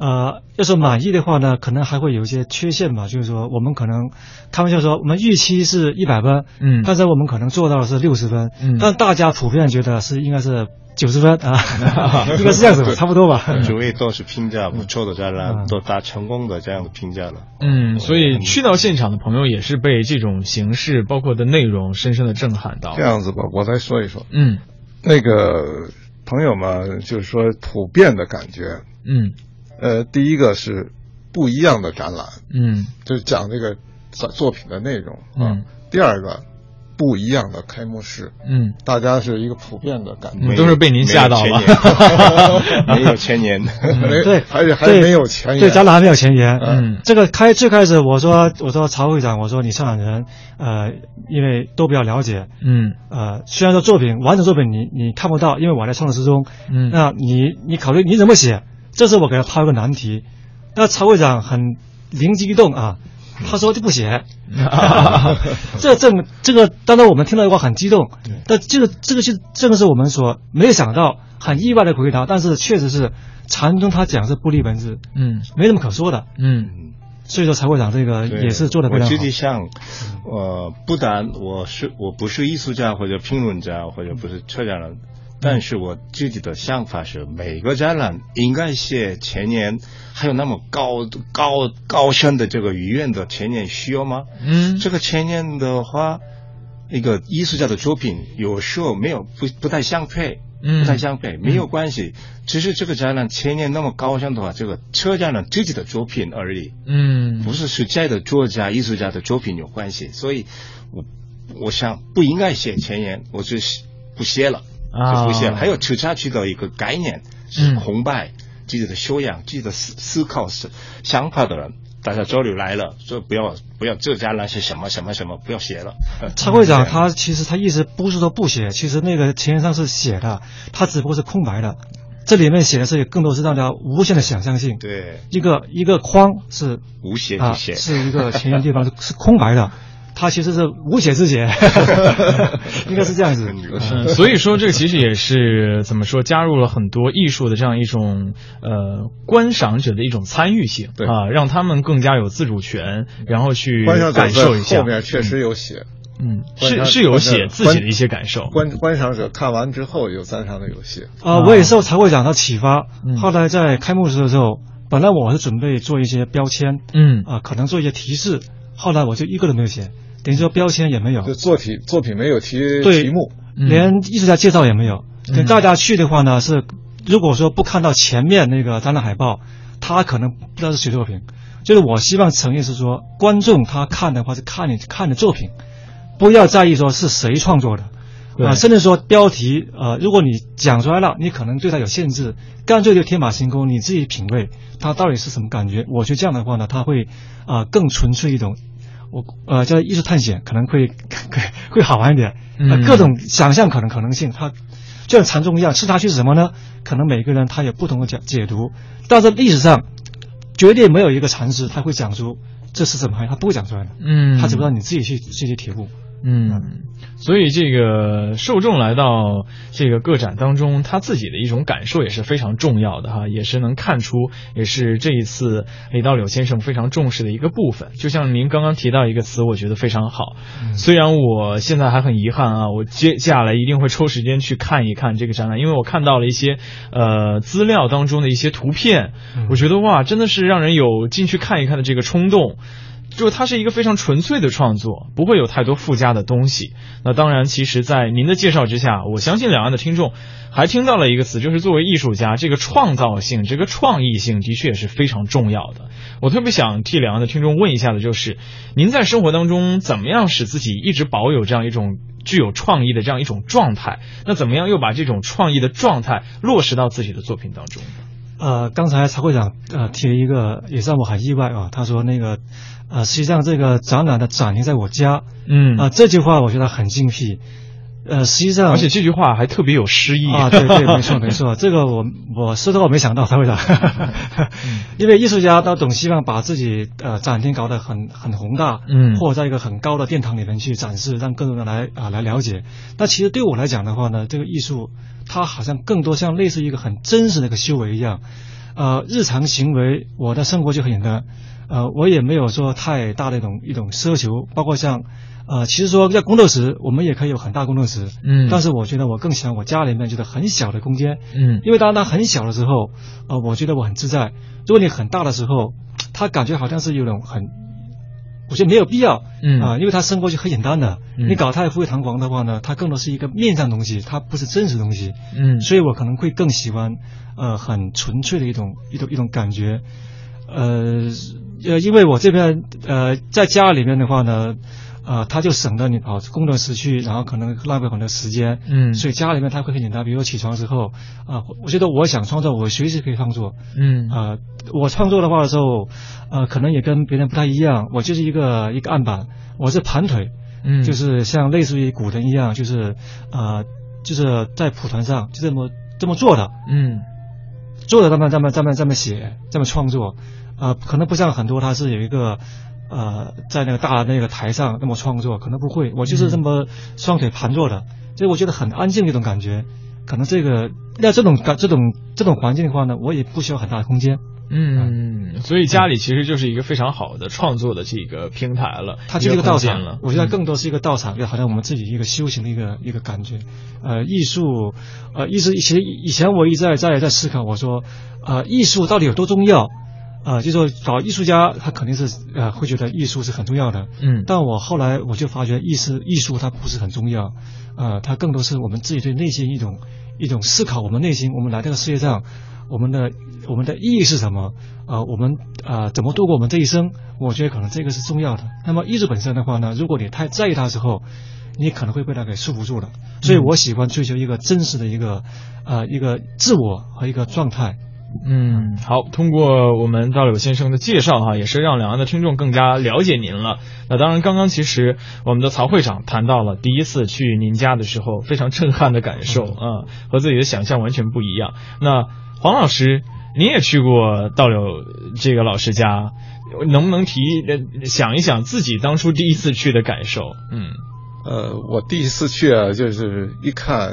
呃，要说满意的话呢，可能还会有一些缺陷吧。就是说，我们可能开玩笑说，我们预期是一百分，嗯但是我们可能做到的是六十分，嗯但大家普遍觉得是应该是九十分啊，应该是这样子吧，差不多吧。主位都是评价不错的展览，嗯都打成功的这样的评价了。嗯，所以去到现场的朋友也是被这种形式，包括的内容，深深的震撼到这。样子吧，我再说一说。嗯那个朋友们，就是说普遍的感觉，嗯呃，第一个是不一样的展览，嗯就是讲这个作作品的内容啊。嗯第二个，不一样的开幕式，嗯，大家是一个普遍的感觉。嗯都是被您吓到了没有前言，没有前言。对还是还对没有前言。对，展览还没有前言。嗯这个开最开始我说我说曹会长，我说你上海人，呃，因为都比较了解，嗯呃，虽然说作品完整作品你你看不到，因为我在创作之中，嗯那你你考虑你怎么写？这是我给他抛一个难题。那曹会长很灵机一动啊，他说就不写。这正这个，当然我们听到的话很激动，但这个这个是这个是我们所没有想到、很意外的回答，但是确实是禅宗他讲是不立文字，嗯没什么可说的。嗯所以说曹会长这个也是做的非常好我自。己想，呃，不但我是我不是艺术家或者评论家或者不是策展人，但是我自己的想法是，每个展览应该写前年，还有那么高高高深的这个语言的前年需要吗？嗯。这个前年的话，一个艺术家的作品有时候没有不不太相配，嗯。不太相配，没有关系。只是这个展览前年那么高深的话，这个车展览自己的作品而已，嗯。不是实在的作家、艺术家的作品有关系。所以我我想不应该写前言，我就不写了，啊就不写了。还有吃下去的一个概念是嗯空白，自己的修养、自己的思思考是想法的人。大家交流来了，说不要不要浙江那些什么什么什么，不要写了。蔡会长他其实他意思不是说不写，其实那个前言上是写的，他只不过是空白的。这里面写的是更多是让大家无限的想象性。对一个一个框是无写啊，不写，是一个前沿地方是是空白的，他其实是无写自写，应该是这样子。嗯，所以说这个其实也是怎么说，加入了很多艺术的这样一种呃观赏者的一种参与性啊，让他们更加有自主权，然后去感受一下。后面确实有写。嗯，是是有写自己的一些感受。观观赏者看完之后有赞赏的游戏。啊，我也受才会长的启发。后来在开幕式的时候，本来我是准备做一些标签，嗯啊，可能做一些提示。后来我就一个都没有写，等于说标签也没有。就作品作品没有提题目，连艺术家介绍也没有。等大家去的话呢，是如果说不看到前面那个展览海报，他可能不知道是谁作品。就是我希望诚意是说，观众他看的话是看你看的作品。不要在意说是谁创作的，啊，甚至说标题，呃，如果你讲出来了，你可能对它有限制，干脆就天马行空，你自己品味它到底是什么感觉。我觉得这样的话呢，它会啊更纯粹一种，我呃叫艺术探险，可能会会 会好玩一点。呃，各种想象可能可能性，它就像禅宗一样，吃下去是什么呢？可能每个人他有不同的解解读，但是历史上绝对没有一个禅师他会讲出这是什么，他不会讲出来的。嗯，他只不道你自己去自己体悟。嗯，所以这个受众来到这个个展当中，他自己的一种感受也是非常重要的哈，也是能看出，也是这一次李道柳先生非常重视的一个部分。就像您刚刚提到一个词，我觉得非常好。虽然我现在还很遗憾啊，我接下来一定会抽时间去看一看这个展览，因为我看到了一些呃资料当中的一些图片，我觉得哇，真的是让人有进去看一看的这个冲动。就它是一个非常纯粹的创作，不会有太多附加的东西。那当然，其实，在您的介绍之下，我相信两岸的听众还听到了一个词，就是作为艺术家，这个创造性、这个创意性的确也是非常重要的。我特别想替两岸的听众问一下的，就是您在生活当中怎么样使自己一直保有这样一种具有创意的这样一种状态？那怎么样又把这种创意的状态落实到自己的作品当中？呃，刚才曹会长呃提了一个，也让我很意外啊。他说那个。呃，实际上这个展览的展厅在我家，嗯，啊，这句话我觉得很精辟，呃，实际上，而且这句话还特别有诗意啊，对对，没错没错，这个我我说的话没想到，他会长，因为艺术家他总希望把自己呃展厅搞得很很宏大，嗯，或者在一个很高的殿堂里面去展示，让更多人来啊来了解。那其实对我来讲的话呢，这个艺术它好像更多像类似一个很真实的一个修为一样，呃，日常行为我的生活就很简单。呃，我也没有说太大的一种一种奢求，包括像，呃，其实说在工作室，我们也可以有很大工作室，嗯，但是我觉得我更喜欢我家里面就是很小的空间，嗯，因为当它很小的时候，呃，我觉得我很自在。如果你很大的时候，他感觉好像是有种很，我觉得没有必要，嗯。啊，因为他生活就很简单的，嗯、你搞太富丽堂皇的话呢，它更多是一个面上东西，它不是真实东西，嗯，所以我可能会更喜欢，呃，很纯粹的一种一种一种感觉，呃。呃，因为我这边呃在家里面的话呢，呃，他就省得你跑工作时去，然后可能浪费很多时间，嗯，所以家里面他会很简单，比如起床之后，啊，我觉得我想创作，我随时可以创作，嗯，啊，我创作的话的时候，呃，可能也跟别人不太一样，我就是一个一个案板，我是盘腿，嗯，就是像类似于古人一样，就是呃，就是在蒲团上就这么这么做的，嗯，坐着这么这么这么这么写，这么创作。呃，可能不像很多，他是有一个，呃，在那个大那个台上那么创作，可能不会。我就是这么双腿盘坐的，所以我觉得很安静一种感觉。可能这个那这种感这种这种环境的话呢，我也不需要很大的空间。嗯，所以家里其实就是一个非常好的创作的这个平台了，它就是一个道场了。我觉得更多是一个道场，就好像我们自己一个修行的一个一个感觉。呃，艺术，呃，一直，其实以前我一直在在在思考，我说，呃，艺术到底有多重要？呃，就说搞艺术家，他肯定是呃会觉得艺术是很重要的，嗯，但我后来我就发觉，艺术艺术它不是很重要，呃，它更多是我们自己对内心一种一种思考，我们内心，我们来这个世界上，我们的我们的意义是什么？呃，我们呃怎么度过我们这一生？我觉得可能这个是重要的。那么艺术本身的话呢，如果你太在意它的时候，你可能会被它给束缚住了。所以我喜欢追求一个真实的一个呃一个自我和一个状态。嗯，好，通过我们道柳先生的介绍哈，也是让两岸的听众更加了解您了。那当然，刚刚其实我们的曹会长谈到了第一次去您家的时候非常震撼的感受啊，和自己的想象完全不一样。那黄老师，您也去过道柳这个老师家，能不能提想一想自己当初第一次去的感受？嗯，呃，我第一次去啊，就是一看，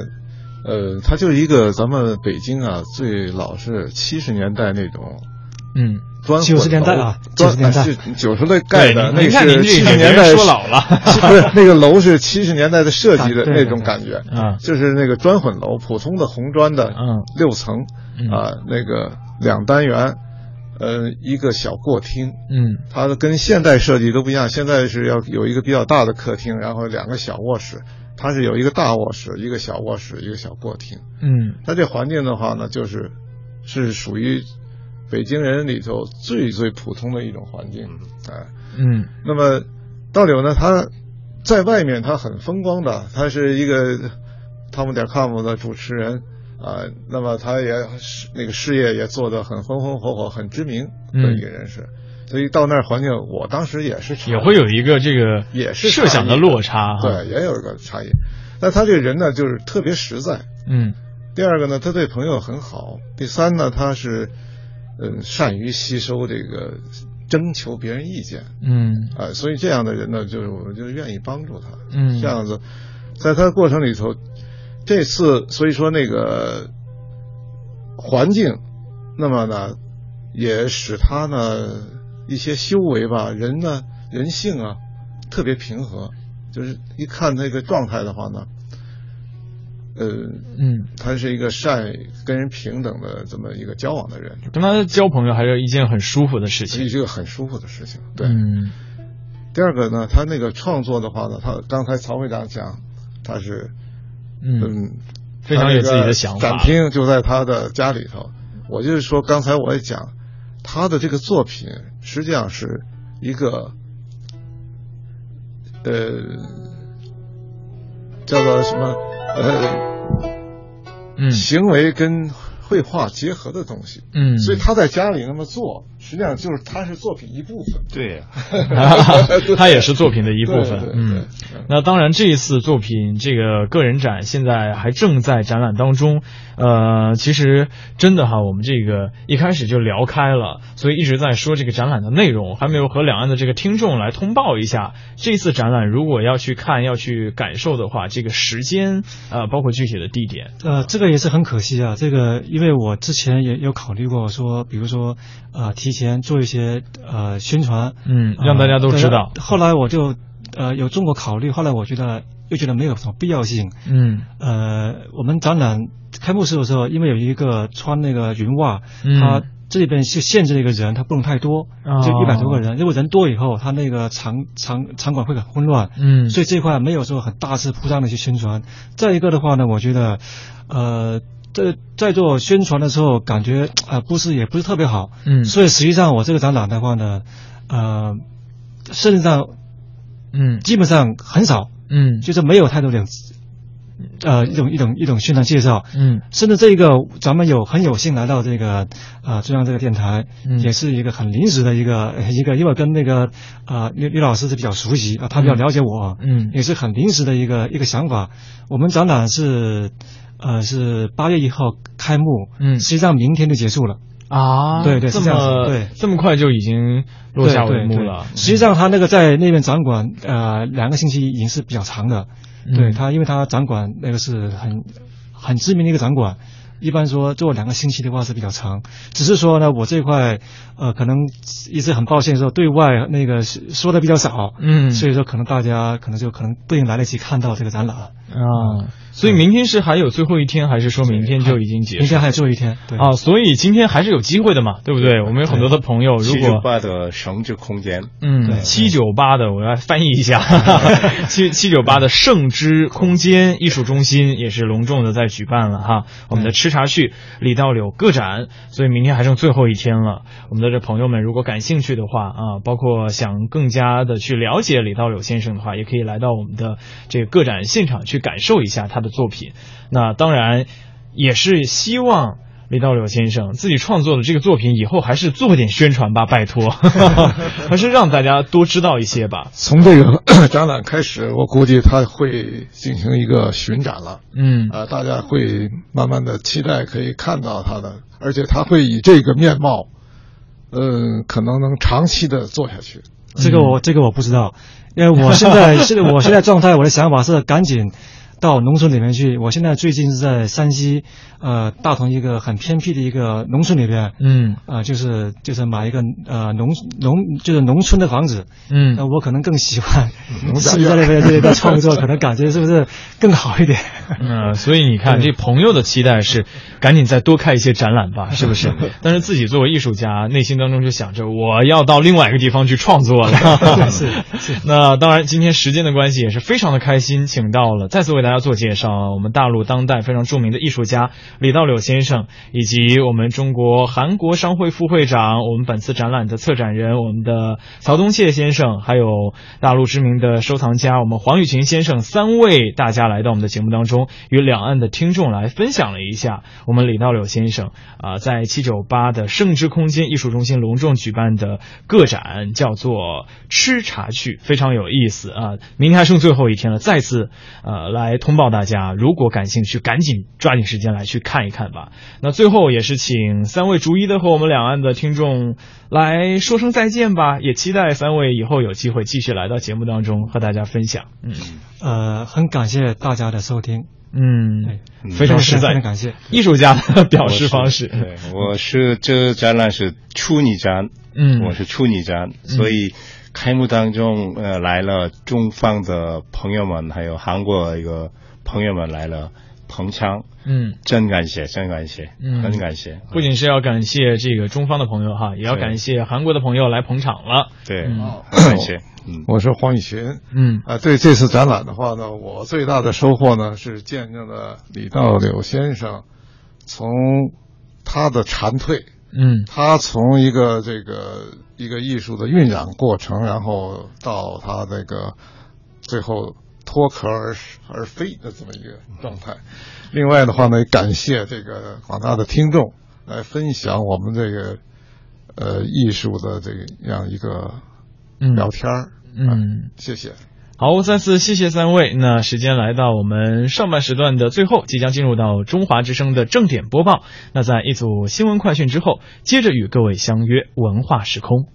呃，它就是一个咱们北京啊最老是七十年代那种，嗯。九十年代啊，九十年代。是九十年代盖的，那是七十年代说老了，不是那个楼是七十年代的设计的那种感觉啊，就是那个砖混楼，普通的红砖的，嗯，六层啊，那个两单元，呃，一个小过厅，嗯，它的跟现代设计都不一样，现在是要有一个比较大的客厅，然后两个小卧室，它是有一个大卧室，一个小卧室，一个小过厅，嗯，它这环境的话呢，就是是属于。北京人里头最最普通的一种环境，哎，嗯，那么道柳呢，他在外面他很风光的，他是一个汤姆点 com 的主持人啊，那么他也那个事业也做得很红红火火，很知名的一个人士，所以到那儿环境，我当时也是也会有一个这个也是设想的落差，对，也有一个差异。那他这个人呢，就是特别实在，嗯，第二个呢，他对朋友很好，第三呢，他是。嗯，善于吸收这个，征求别人意见，嗯，啊，所以这样的人呢，就是我们就愿意帮助他，嗯，这样子，在他的过程里头，这次所以说那个环境，那么呢，也使他呢一些修为吧，人呢人性啊，特别平和，就是一看那个状态的话呢。呃嗯，他是一个善跟人平等的这么一个交往的人，跟他交朋友还是一件很舒服的事情，是一个很舒服的事情。对，嗯。第二个呢，他那个创作的话呢，他刚才曹会长讲，他是嗯非常有自己的想法。展厅就在他的家里头，我就是说刚才我也讲，他的这个作品实际上是一个呃叫做什么？呃，嗯，行为跟绘画结合的东西，嗯，所以他在家里那么做，实际上就是他是作品一部分，对，他 也是作品的一部分，嗯，那当然这一次作品这个个人展现在还正在展览当中，呃，其实真的哈，我们这个一开始就聊开了，所以一直在说这个展览的内容，还没有和两岸的这个听众来通报一下，这次展览如果要去看要去感受的话，这个时间呃，包括具体的地点，呃，这个也是很可惜啊，这个。因为我之前也有考虑过，说比如说，呃，提前做一些呃宣传，嗯，让大家都知道。后来我就呃有中国考虑，后来我觉得又觉得没有什么必要性。嗯，呃，我们展览开幕式的时候，因为有一个穿那个云袜，嗯他这里边是限制了一个人，他不能太多，就一百多个人。如果人多以后，他那个场场场馆会很混乱。嗯，所以这块没有说很大肆铺张的去宣传。再一个的话呢，我觉得，呃。在在做宣传的时候，感觉啊不是也不是特别好，嗯，所以实际上我这个展览的话呢，呃，甚至上，嗯，基本上很少，嗯，就是没有太多的，呃，一种一种一种宣传介绍，嗯，甚至这个咱们有很有幸来到这个啊中央这个电台，嗯，也是一个很临时的一个 一个，因为跟那个啊李李老师是比较熟悉啊，他比较了解我，嗯，也是很临时的一个一个想法，我们展览是。呃，是八月一号开幕，嗯，实际上明天就结束了。啊，对对，这么对，这么快就已经落下帷幕了。实际上，他那个在那边展馆，呃，两个星期已经是比较长的。对他，因为他展馆那个是很很知名的一个展馆，一般说做两个星期的话是比较长。只是说呢，我这块呃，可能一直很抱歉说对外那个说的比较少，嗯，所以说可能大家可能就可能不一定来得及看到这个展览啊。所以明天是还有最后一天，还是说明天就已经结束？明天还有最后一天，对啊，所以今天还是有机会的嘛，对不对？我们有很多的朋友，如果七九八的生之空间，嗯，七九八的，我来翻译一下，七七九八的圣之空间艺术中心也是隆重的在举办了哈，我们的吃茶趣李道柳个展，所以明天还剩最后一天了。我们的这朋友们如果感兴趣的话啊，包括想更加的去了解李道柳先生的话，也可以来到我们的这个个展现场去感受一下他的。作品，那当然也是希望李道柳先生自己创作的这个作品，以后还是做点宣传吧，拜托，还是让大家多知道一些吧。从这个展览开始，我估计他会进行一个巡展了。嗯，啊，大家会慢慢的期待可以看到他的，而且他会以这个面貌，嗯，可能能长期的做下去。这个我这个我不知道，因为我现在现我现在状态，我的想法是赶紧。到农村里面去，我现在最近是在山西，呃，大同一个很偏僻的一个农村里边，嗯，啊，就是就是买一个呃农农就是农村的房子，嗯，那我可能更喜欢自己在那边 这个创作，可能感觉是不是更好一点？嗯，所以你看，这朋友的期待是赶紧再多开一些展览吧，是不是？但是自己作为艺术家，内心当中就想着我要到另外一个地方去创作了。是是。那当然，今天时间的关系也是非常的开心，请到了再次为大家做介绍，我们大陆当代非常著名的艺术家李道柳先生，以及我们中国韩国商会副会长，我们本次展览的策展人，我们的曹东谢先生，还有大陆知名的收藏家我们黄玉群先生三位大家来到我们的节目当中，与两岸的听众来分享了一下我们李道柳先生啊在七九八的盛之空间艺术中心隆重举办的个展，叫做吃茶去，非常有意思啊！明天还剩最后一天了，再次呃来通报大家，如果感兴趣，赶紧抓紧时间来去看一看吧。那最后也是请三位逐一的和我们两岸的听众来说声再见吧，也期待三位以后有机会继续来到节目当中和大家分享。嗯，呃，很感谢大家的收听。嗯，非常实在，感谢艺术家的表示方式。对，我是这展览是处女展，嗯，我是处女展，所以开幕当中呃来了中方的朋友们，还有韩国一个朋友们来了捧场，嗯，真感谢，真感谢，嗯，很感谢。不仅是要感谢这个中方的朋友哈，也要感谢韩国的朋友来捧场了。对，很感谢。嗯，我是黄宇群。嗯，啊，对这次展览的话呢，我最大的收获呢是见证了李道柳先生从他的蝉蜕，嗯，他从一个这个一个艺术的酝酿过程，然后到他这个最后脱壳而而飞的这么一个状态。另外的话呢，感谢这个广大的听众来分享我们这个呃艺术的这样一个聊天儿。嗯，谢谢。好，再次谢谢三位。那时间来到我们上半时段的最后，即将进入到中华之声的正点播报。那在一组新闻快讯之后，接着与各位相约文化时空。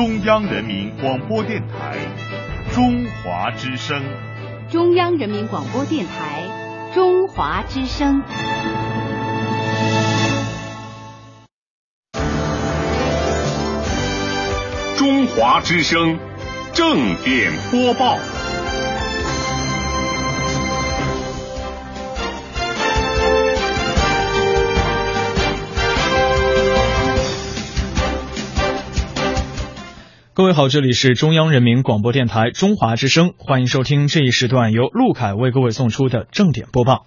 中央人民广播电台中华之声。中央人民广播电台中华之声。中华之声正点播报。各位好，这里是中央人民广播电台中华之声，欢迎收听这一时段由陆凯为各位送出的正点播报。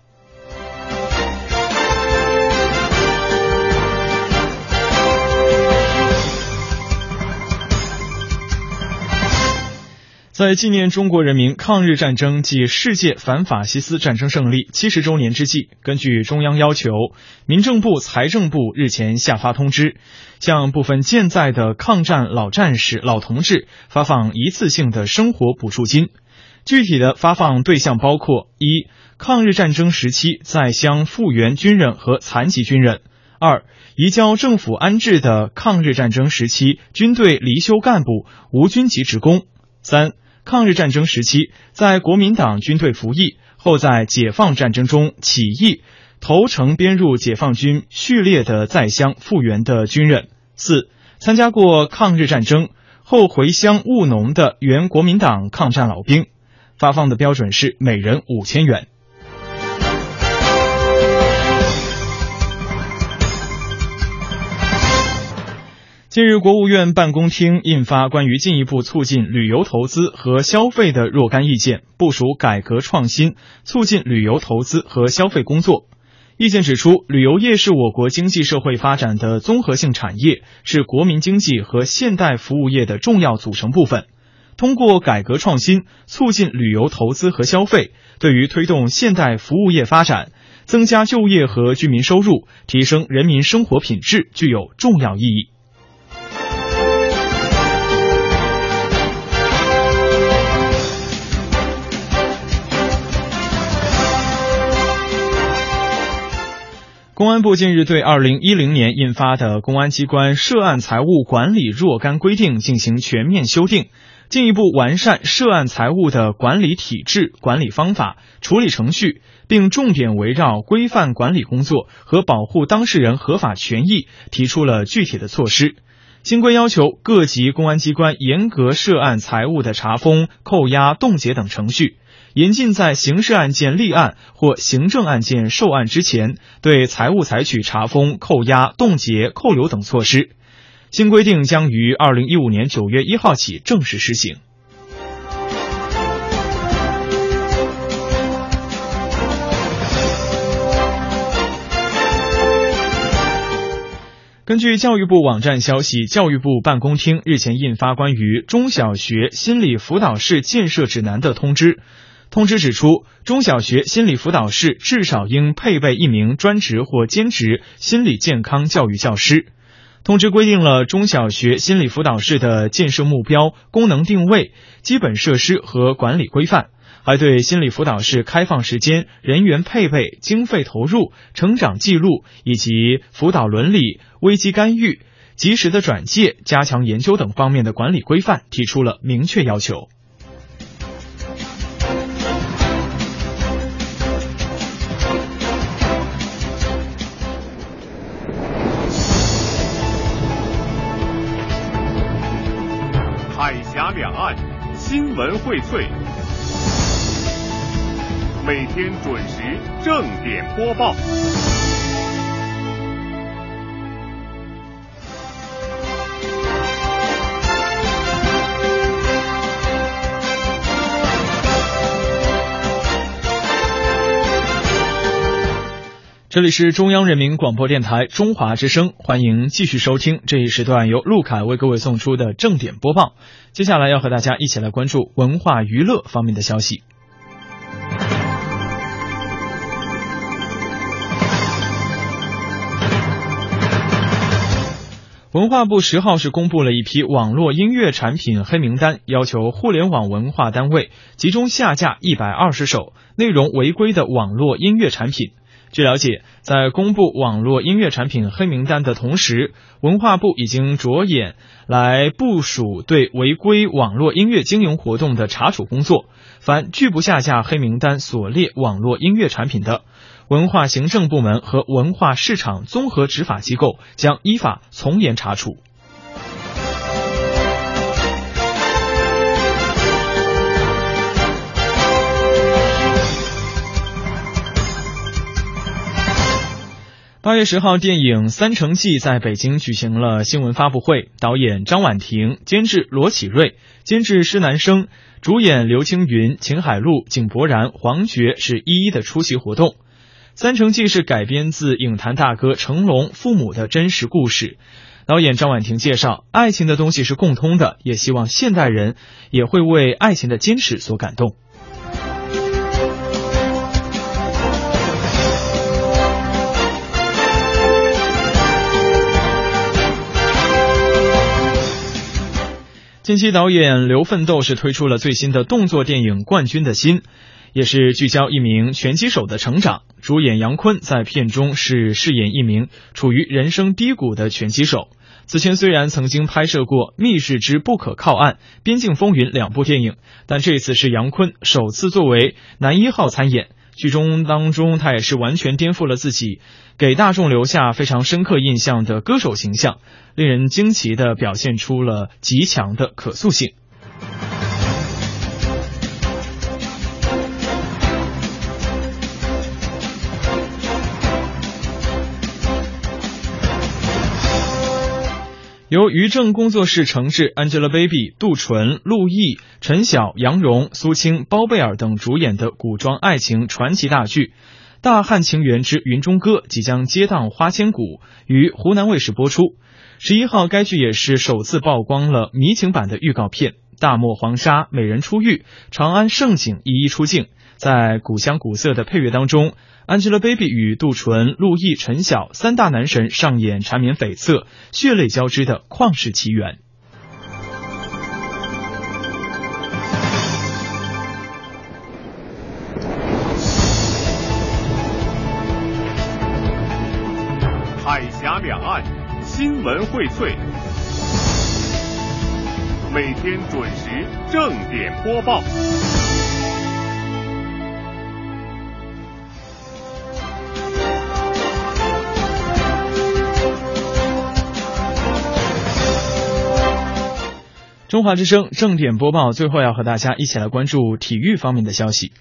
在纪念中国人民抗日战争暨世界反法西斯战争胜利七十周年之际，根据中央要求，民政部、财政部日前下发通知，向部分健在的抗战老战士、老同志发放一次性的生活补助金。具体的发放对象包括：一、抗日战争时期在乡复员军人和残疾军人；二、移交政府安置的抗日战争时期军队离休干部、无军籍职工；三。抗日战争时期，在国民党军队服役后，在解放战争中起义投诚编入解放军序列的在乡复员的军人；四、参加过抗日战争后回乡务农的原国民党抗战老兵，发放的标准是每人五千元。近日，国务院办公厅印发关于进一步促进旅游投资和消费的若干意见，部署改革创新，促进旅游投资和消费工作。意见指出，旅游业是我国经济社会发展的综合性产业，是国民经济和现代服务业的重要组成部分。通过改革创新，促进旅游投资和消费，对于推动现代服务业发展、增加就业和居民收入、提升人民生活品质具有重要意义。公安部近日对二零一零年印发的《公安机关涉案财物管理若干规定》进行全面修订，进一步完善涉案财物的管理体制、管理方法、处理程序，并重点围绕规范管理工作和保护当事人合法权益，提出了具体的措施。新规要求各级公安机关严格涉案财物的查封、扣押、冻结等程序。严禁在刑事案件立案或行政案件受案之前，对财物采取查封、扣押、冻结、扣留等措施。新规定将于二零一五年九月一号起正式施行。根据教育部网站消息，教育部办公厅日前印发关于中小学心理辅导室建设指南的通知。通知指出，中小学心理辅导室至少应配备一名专职或兼职心理健康教育教师。通知规定了中小学心理辅导室的建设目标、功能定位、基本设施和管理规范，还对心理辅导室开放时间、人员配备、经费投入、成长记录以及辅导伦理、危机干预、及时的转介、加强研究等方面的管理规范提出了明确要求。两岸新闻荟萃，每天准时正点播报。这里是中央人民广播电台中华之声，欢迎继续收听这一时段由陆凯为各位送出的正点播报。接下来要和大家一起来关注文化娱乐方面的消息。文化部十号是公布了一批网络音乐产品黑名单，要求互联网文化单位集中下架一百二十首内容违规的网络音乐产品。据了解，在公布网络音乐产品黑名单的同时，文化部已经着眼来部署对违规网络音乐经营活动的查处工作。凡拒不下架黑名单所列网络音乐产品的，文化行政部门和文化市场综合执法机构将依法从严查处。八月十号，电影《三城记》在北京举行了新闻发布会，导演张婉婷、监制罗启瑞、监制施南生、主演刘青云、秦海璐、井柏然、黄觉是一一的出席活动。《三城记》是改编自影坛大哥成龙父母的真实故事。导演张婉婷介绍，爱情的东西是共通的，也希望现代人也会为爱情的坚持所感动。近期，导演刘奋斗是推出了最新的动作电影《冠军的心》，也是聚焦一名拳击手的成长。主演杨坤在片中是饰演一名处于人生低谷的拳击手。此前虽然曾经拍摄过《密室之不可靠岸》《边境风云》两部电影，但这次是杨坤首次作为男一号参演。剧中当中，他也是完全颠覆了自己，给大众留下非常深刻印象的歌手形象，令人惊奇的表现出了极强的可塑性。由于正工作室承制，Angelababy、杜淳、陆毅、陈晓、杨蓉、苏青、包贝尔等主演的古装爱情传奇大剧《大汉情缘之云中歌》即将接档《花千骨》于湖南卫视播出。十一号，该剧也是首次曝光了迷情版的预告片，大漠黄沙、美人出浴、长安盛景一一出镜，在古香古色的配乐当中。Angelababy 与杜淳、陆毅、陈晓三大男神上演缠绵悱恻、血泪交织的旷世奇缘。海峡两岸新闻荟萃，每天准时正点播报。中华之声正点播报，最后要和大家一起来关注体育方面的消息。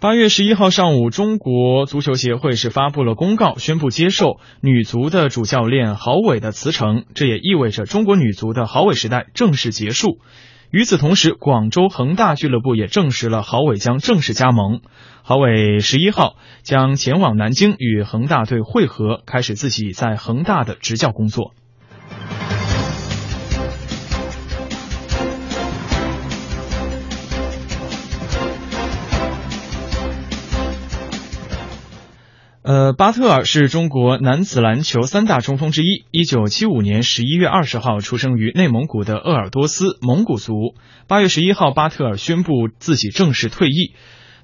八月十一号上午，中国足球协会是发布了公告，宣布接受女足的主教练郝伟的辞呈，这也意味着中国女足的郝伟时代正式结束。与此同时，广州恒大俱乐部也证实了郝伟将正式加盟。郝伟十一号将前往南京与恒大队会合，开始自己在恒大的执教工作。呃，巴特尔是中国男子篮球三大中锋之一。一九七五年十一月二十号出生于内蒙古的鄂尔多斯蒙古族。八月十一号，巴特尔宣布自己正式退役。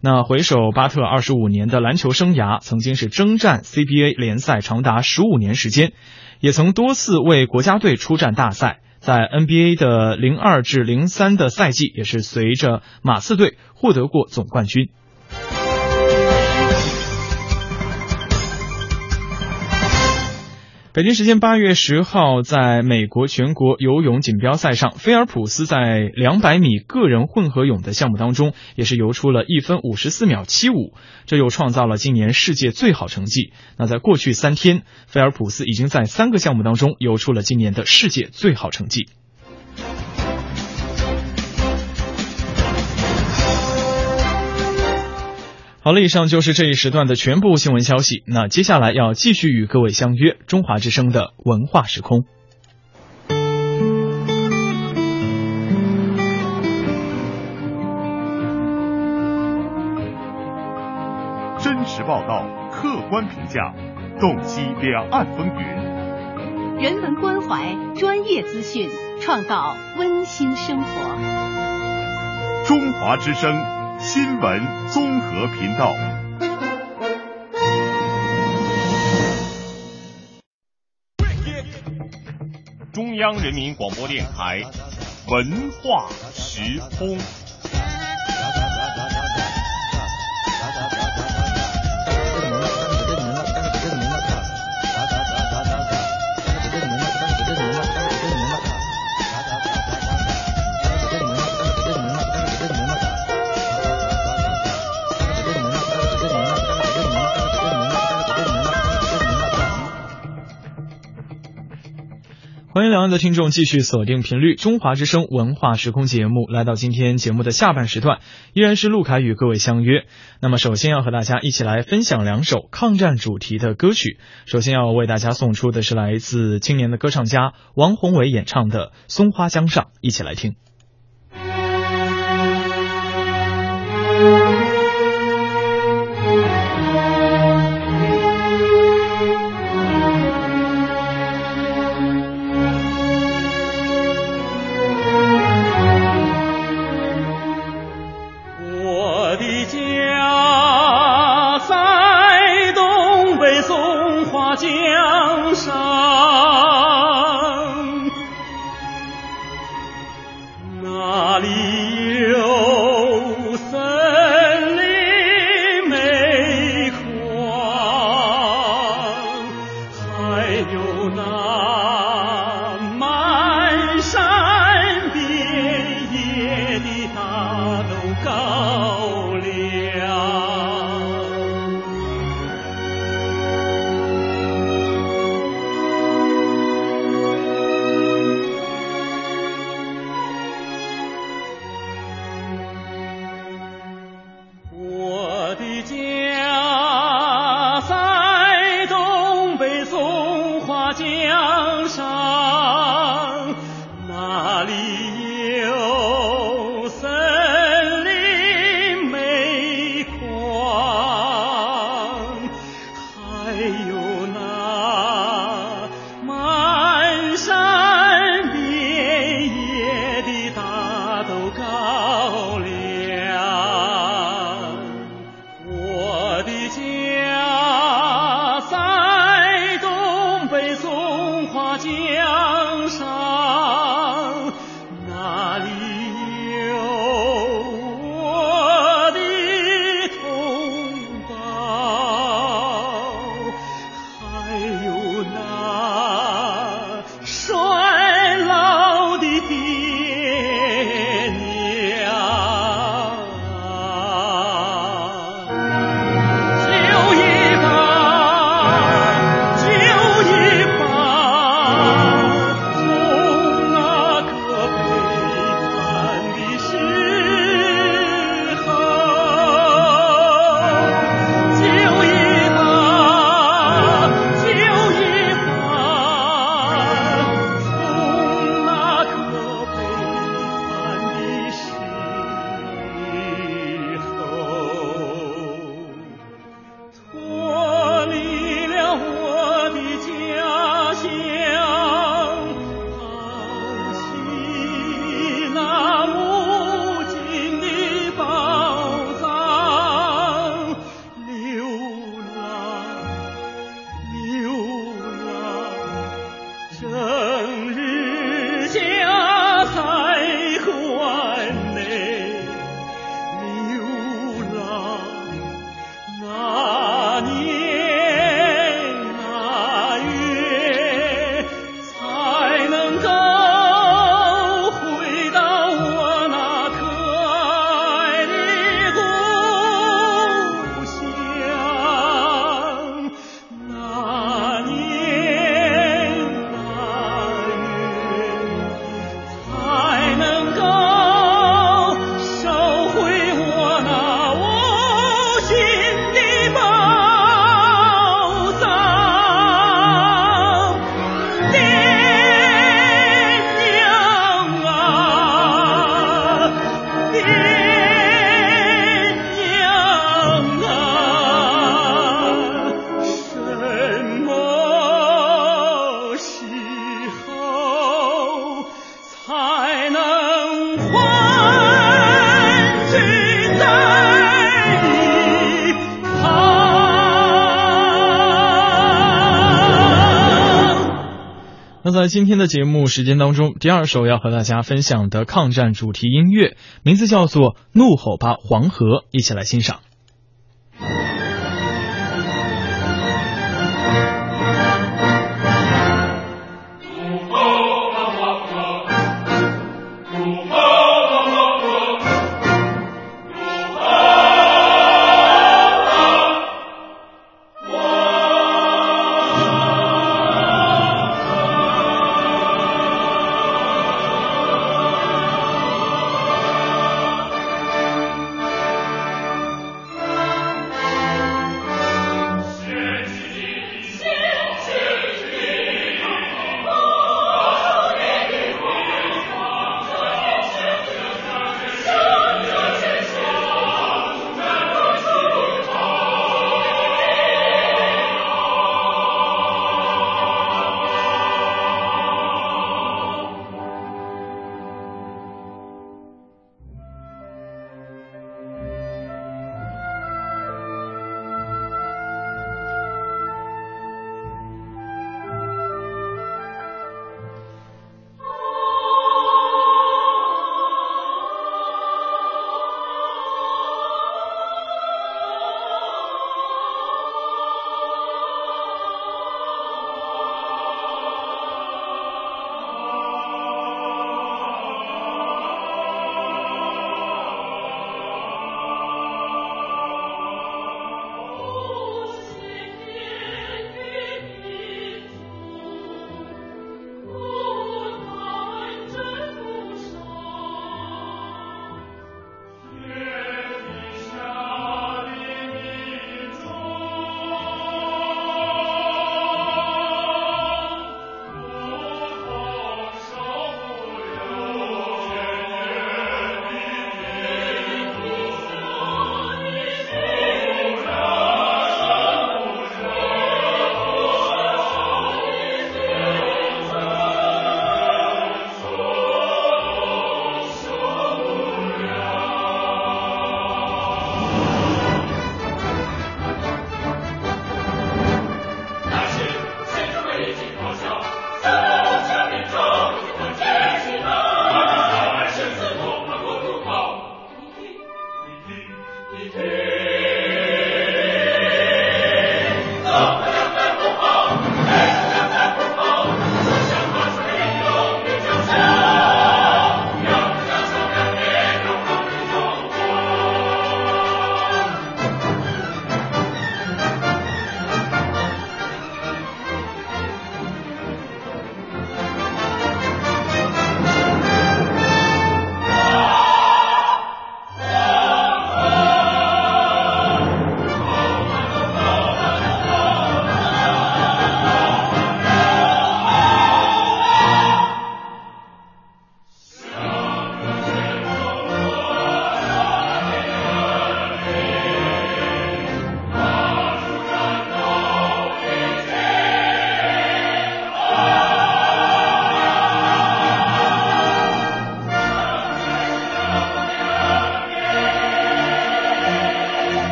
那回首巴特二十五年的篮球生涯，曾经是征战 CBA 联赛长达十五年时间，也曾多次为国家队出战大赛。在 NBA 的零二至零三的赛季，也是随着马刺队获得过总冠军。北京时间八月十号，在美国全国游泳锦标赛上，菲尔普斯在两百米个人混合泳的项目当中，也是游出了一分五十四秒七五，这又创造了今年世界最好成绩。那在过去三天，菲尔普斯已经在三个项目当中游出了今年的世界最好成绩。好了，以上就是这一时段的全部新闻消息。那接下来要继续与各位相约中华之声的文化时空。真实报道，客观评价，洞悉两岸风云，人文关怀，专业资讯。创造温馨生活。中华之声新闻综合频道。中央人民广播电台文化时空。欢迎两岸的听众继续锁定频率中华之声文化时空节目，来到今天节目的下半时段，依然是陆凯与各位相约。那么首先要和大家一起来分享两首抗战主题的歌曲。首先要为大家送出的是来自青年的歌唱家王宏伟演唱的《松花江上》，一起来听。在今天的节目时间当中，第二首要和大家分享的抗战主题音乐，名字叫做《怒吼吧黄河》，一起来欣赏。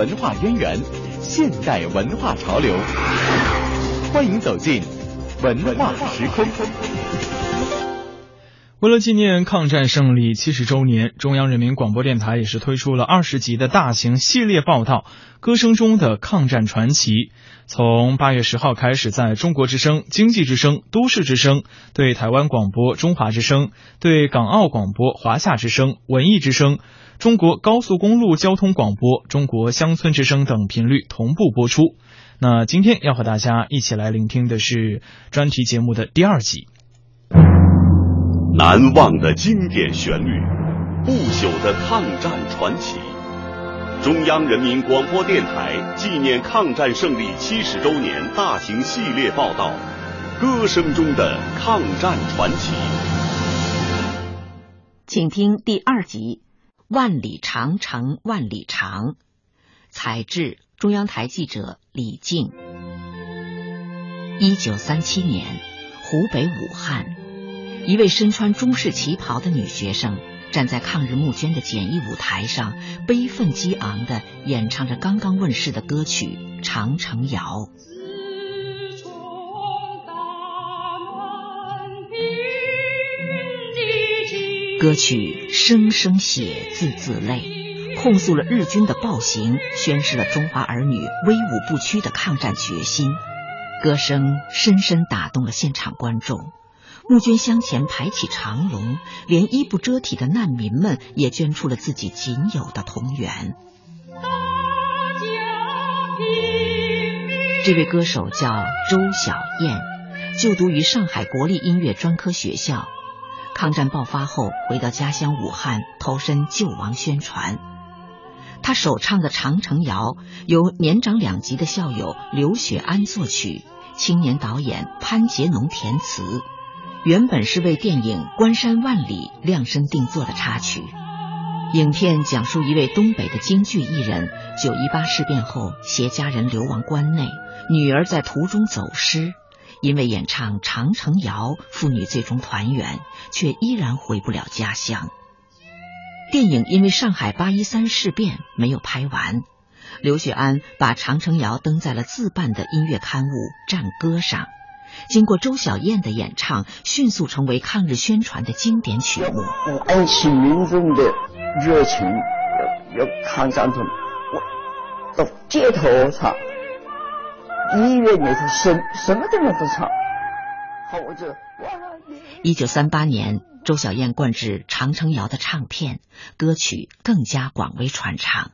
文化渊源，现代文化潮流，欢迎走进文化时空。为了纪念抗战胜利七十周年，中央人民广播电台也是推出了二十集的大型系列报道《歌声中的抗战传奇》。从八月十号开始，在中国之声、经济之声、都市之声、对台湾广播中华之声、对港澳广播华夏之声、文艺之声。中国高速公路交通广播、中国乡村之声等频率同步播出。那今天要和大家一起来聆听的是专题节目的第二集。难忘的经典旋律，不朽的抗战传奇。中央人民广播电台纪念抗战胜利七十周年大型系列报道《歌声中的抗战传奇》，请听第二集《万里长城万里长》，采制中央台记者李静。一九三七年，湖北武汉。一位身穿中式旗袍的女学生站在抗日募捐的简易舞台上，悲愤激昂地演唱着刚刚问世的歌曲《长城谣》。歌曲声声血，字字泪，控诉了日军的暴行，宣示了中华儿女威武不屈的抗战决心。歌声深深打动了现场观众。募捐箱前排起长龙，连衣不遮体的难民们也捐出了自己仅有的同源。这位歌手叫周小燕，就读于上海国立音乐专科学校。抗战爆发后，回到家乡武汉，投身救亡宣传。他首唱的《长城谣》由年长两级的校友刘雪安作曲，青年导演潘杰农填词。原本是为电影《关山万里》量身定做的插曲。影片讲述一位东北的京剧艺人，九一八事变后携家人流亡关内，女儿在途中走失，因为演唱《长城谣》，父女最终团圆，却依然回不了家乡。电影因为上海八一三事变没有拍完，刘雪安把《长城谣》登在了自办的音乐刊物《战歌》上。经过周小燕的演唱，迅速成为抗日宣传的经典曲目。我爱起民众的热情，要要抗战中，我到街头唱，医院里头什什么地方都唱。好，我就。一九三八年，周小燕灌制《长城谣》的唱片，歌曲更加广为传唱。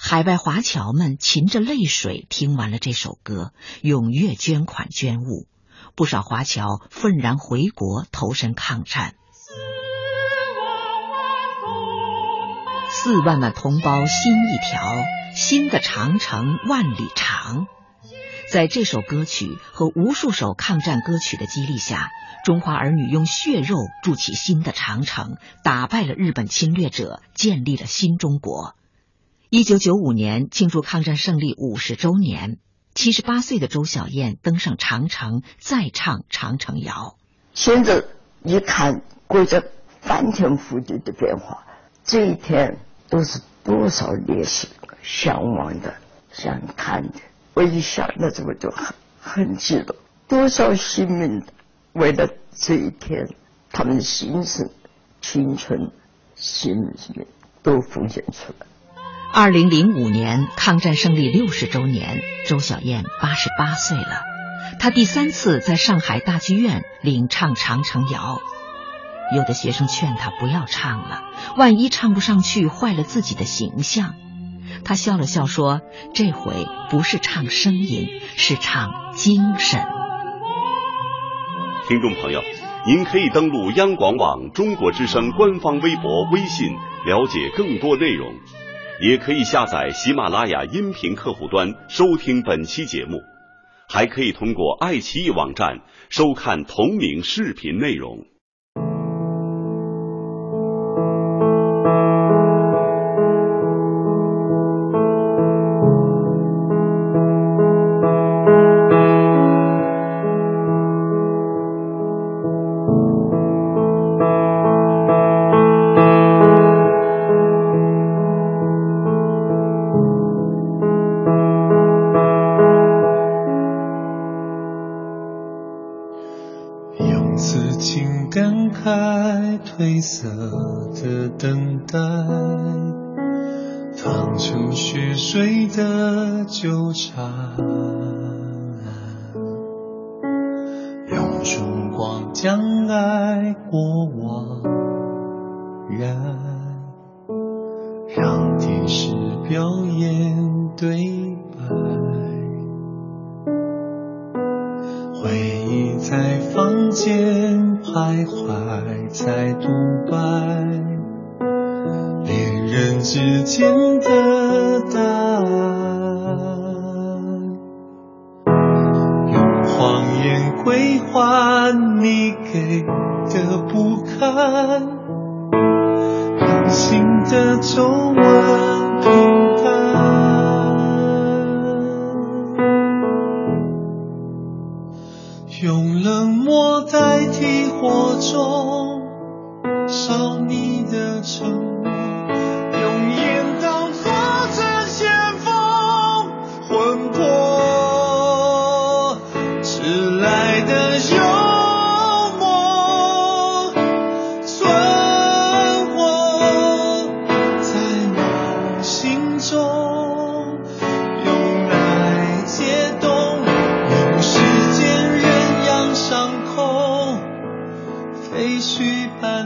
海外华侨们噙着泪水听完了这首歌，踊跃捐款捐物。不少华侨愤然回国投身抗战，四万万同胞心一条，新的长城万里长。在这首歌曲和无数首抗战歌曲的激励下，中华儿女用血肉筑起新的长城，打败了日本侵略者，建立了新中国。一九九五年庆祝抗战胜利五十周年。七十八岁的周小燕登上长城，再唱《长城谣》。现在一看国家翻天覆地的变化，这一天都是多少烈士向往的、想看的。我一想到这个就很很激动。多少新民为了这一天，他们的心声、青春、心命都奉献出来。二零零五年抗战胜利六十周年，周小燕八十八岁了。她第三次在上海大剧院领唱《长城谣》，有的学生劝她不要唱了，万一唱不上去，坏了自己的形象。她笑了笑说：“这回不是唱声音，是唱精神。”听众朋友，您可以登录央广网中国之声官方微博、微信，了解更多内容。也可以下载喜马拉雅音频客户端收听本期节目，还可以通过爱奇艺网站收看同名视频内容。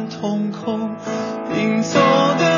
瞳孔，拼凑的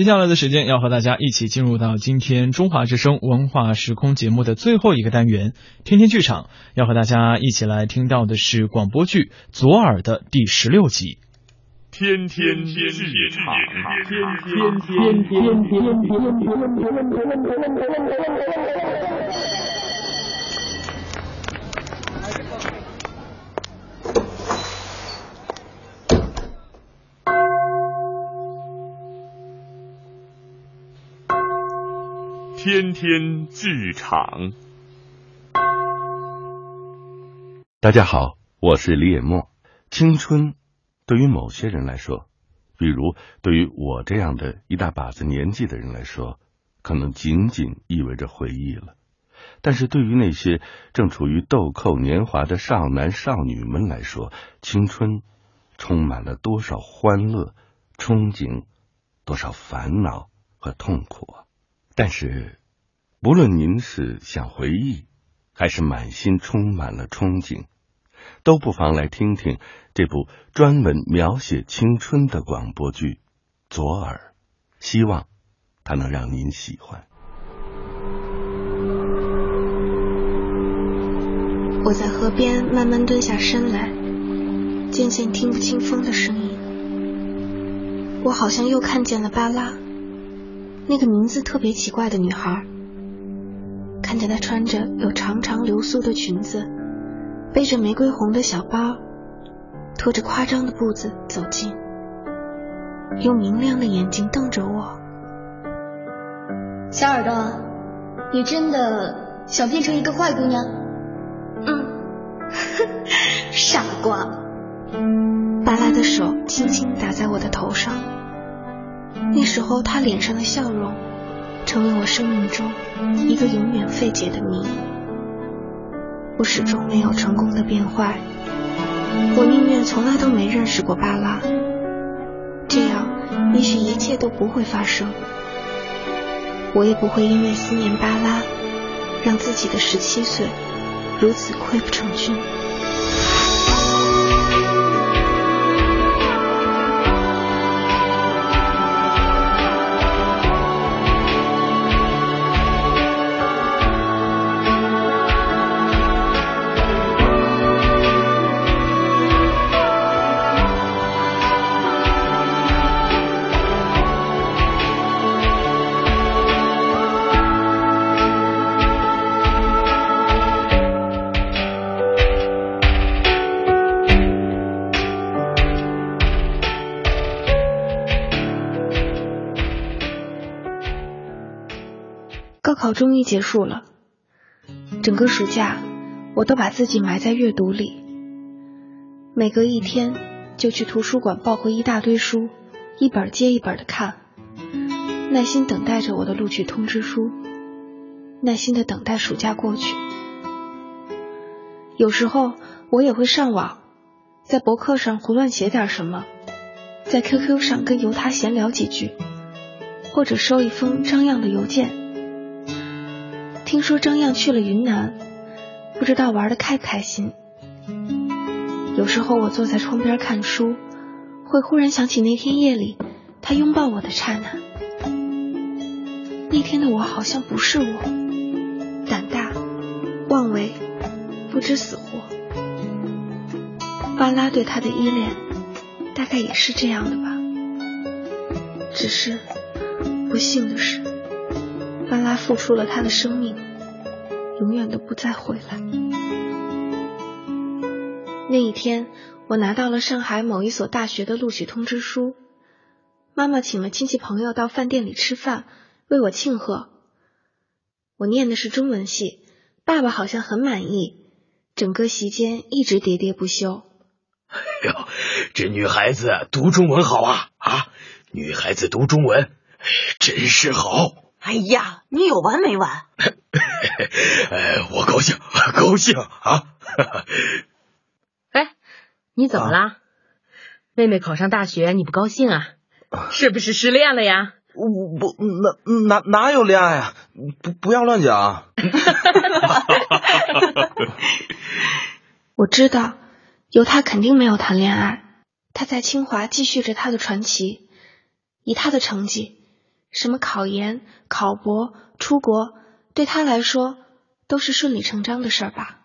接下来的时间要和大家一起进入到今天中华之声文化时空节目的最后一个单元——天天剧场。要和大家一起来听到的是广播剧《左耳》的第十六集。天天剧场，天天天天天天天天剧场。大家好，我是李野墨。青春对于某些人来说，比如对于我这样的一大把子年纪的人来说，可能仅仅意味着回忆了。但是对于那些正处于豆蔻年华的少男少女们来说，青春充满了多少欢乐、憧憬，多少烦恼和痛苦啊！但是，不论您是想回忆，还是满心充满了憧憬，都不妨来听听这部专门描写青春的广播剧《左耳》，希望它能让您喜欢。我在河边慢慢蹲下身来，渐渐听不清风的声音。我好像又看见了巴拉。那个名字特别奇怪的女孩，看着她穿着有长长流苏的裙子，背着玫瑰红的小包，拖着夸张的步子走近，用明亮的眼睛瞪着我。小耳朵，你真的想变成一个坏姑娘？嗯，傻瓜。巴拉的手轻轻打在我的头上。那时候，他脸上的笑容，成为我生命中一个永远费解的谜。我始终没有成功的变坏，我宁愿从来都没认识过巴拉，这样也许一切都不会发生，我也不会因为思念巴拉，让自己的十七岁如此溃不成军。考终于结束了，整个暑假我都把自己埋在阅读里，每隔一天就去图书馆抱回一大堆书，一本接一本的看，耐心等待着我的录取通知书，耐心的等待暑假过去。有时候我也会上网，在博客上胡乱写点什么，在 QQ 上跟尤他闲聊几句，或者收一封张漾的邮件。听说张漾去了云南，不知道玩的开不开心。有时候我坐在窗边看书，会忽然想起那天夜里他拥抱我的刹那。那天的我好像不是我，胆大、妄为、不知死活。巴拉对他的依恋，大概也是这样的吧。只是不幸的是。巴拉付出了他的生命，再回来。那一天，我拿到了上海某一所大学的录取通知书。妈妈请了亲戚朋友到饭店里吃饭，为我庆贺。我念的是中文系，爸爸好像很满意，整个席间一直喋喋不休。哎呦，这女孩子读中文好啊啊！女孩子读中文真是好。哎呀，你有完没完？哎，我高兴，高兴啊！哎，你怎么了？妹妹考上大学，你不高兴啊？是不是失恋了呀？我不，哪哪哪有恋爱啊？不，不要乱讲。我知道，有他肯定没有谈恋爱，他在清华继续着他的传奇，以他的成绩。什么考研、考博、出国，对他来说都是顺理成章的事儿吧？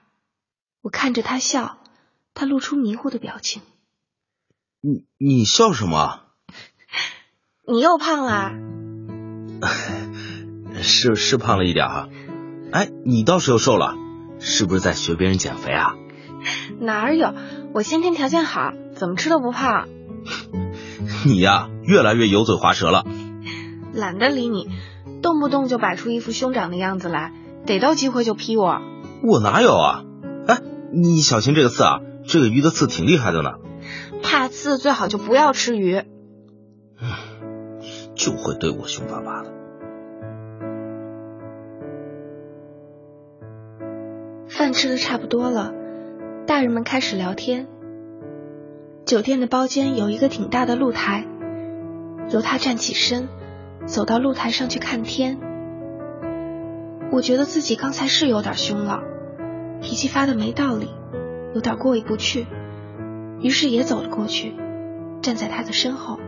我看着他笑，他露出迷糊的表情。你你笑什么？你又胖啦？是是胖了一点啊。哎，你倒是又瘦了，是不是在学别人减肥啊？哪儿有？我先天条件好，怎么吃都不胖。你呀，越来越油嘴滑舌了。懒得理你，动不动就摆出一副兄长的样子来，逮到机会就劈我。我哪有啊？哎，你小心这个刺啊，这个鱼的刺挺厉害的呢。怕刺最好就不要吃鱼。就会对我凶巴巴的。饭吃的差不多了，大人们开始聊天。酒店的包间有一个挺大的露台，由他站起身，走到露台上去看天。我觉得自己刚才是有点凶了，脾气发的没道理，有点过意不去，于是也走了过去，站在他的身后。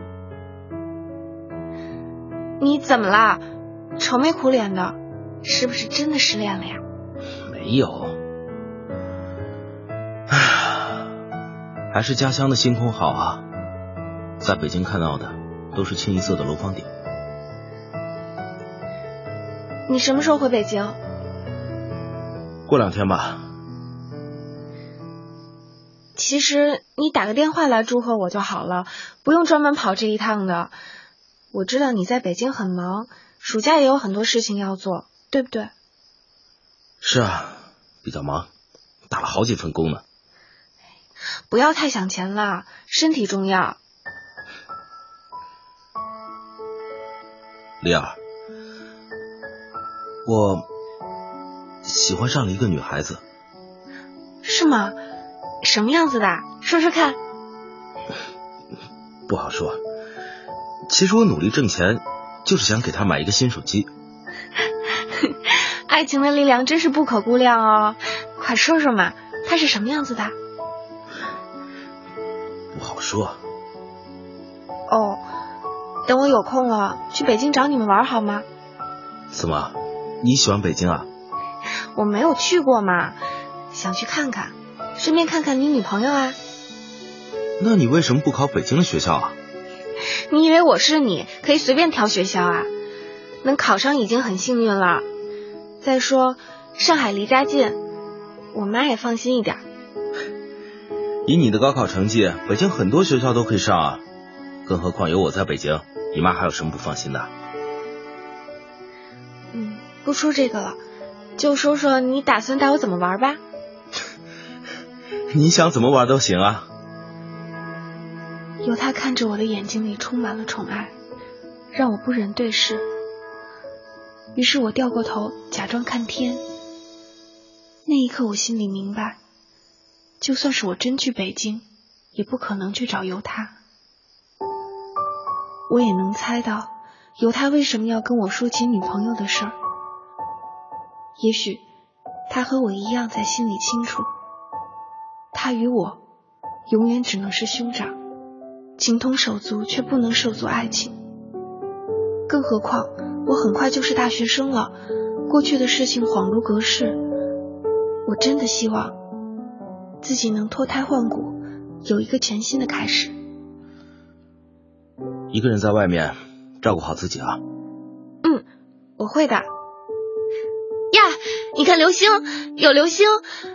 你怎么啦？愁眉苦脸的，是不是真的失恋了呀？没有。还是家乡的星空好啊，在北京看到的都是清一色的楼房顶。你什么时候回北京？过两天吧。其实你打个电话来祝贺我就好了，不用专门跑这一趟的。我知道你在北京很忙，暑假也有很多事情要做，对不对？是啊，比较忙，打了好几份工呢。不要太想钱了，身体重要。丽儿，我喜欢上了一个女孩子。是吗？什么样子的？说说看。不好说。其实我努力挣钱，就是想给她买一个新手机。爱情的力量真是不可估量哦！快说说嘛，她是什么样子的？不好说。哦，等我有空了去北京找你们玩好吗？怎么，你喜欢北京啊？我没有去过嘛，想去看看，顺便看看你女朋友啊。那你为什么不考北京的学校啊？你以为我是你可以随便挑学校啊？能考上已经很幸运了。再说上海离家近，我妈也放心一点。以你的高考成绩，北京很多学校都可以上啊。更何况有我在北京，你妈还有什么不放心的？嗯，不说这个了，就说说你打算带我怎么玩吧。你想怎么玩都行啊。有他看着我的眼睛里充满了宠爱，让我不忍对视。于是我掉过头，假装看天。那一刻，我心里明白，就算是我真去北京，也不可能去找尤他。我也能猜到，尤他为什么要跟我说起女朋友的事儿。也许，他和我一样，在心里清楚，他与我，永远只能是兄长。情同手足，却不能手足爱情。更何况，我很快就是大学生了，过去的事情恍如隔世。我真的希望自己能脱胎换骨，有一个全新的开始。一个人在外面，照顾好自己啊。嗯，我会的。呀，你看流星，有流星，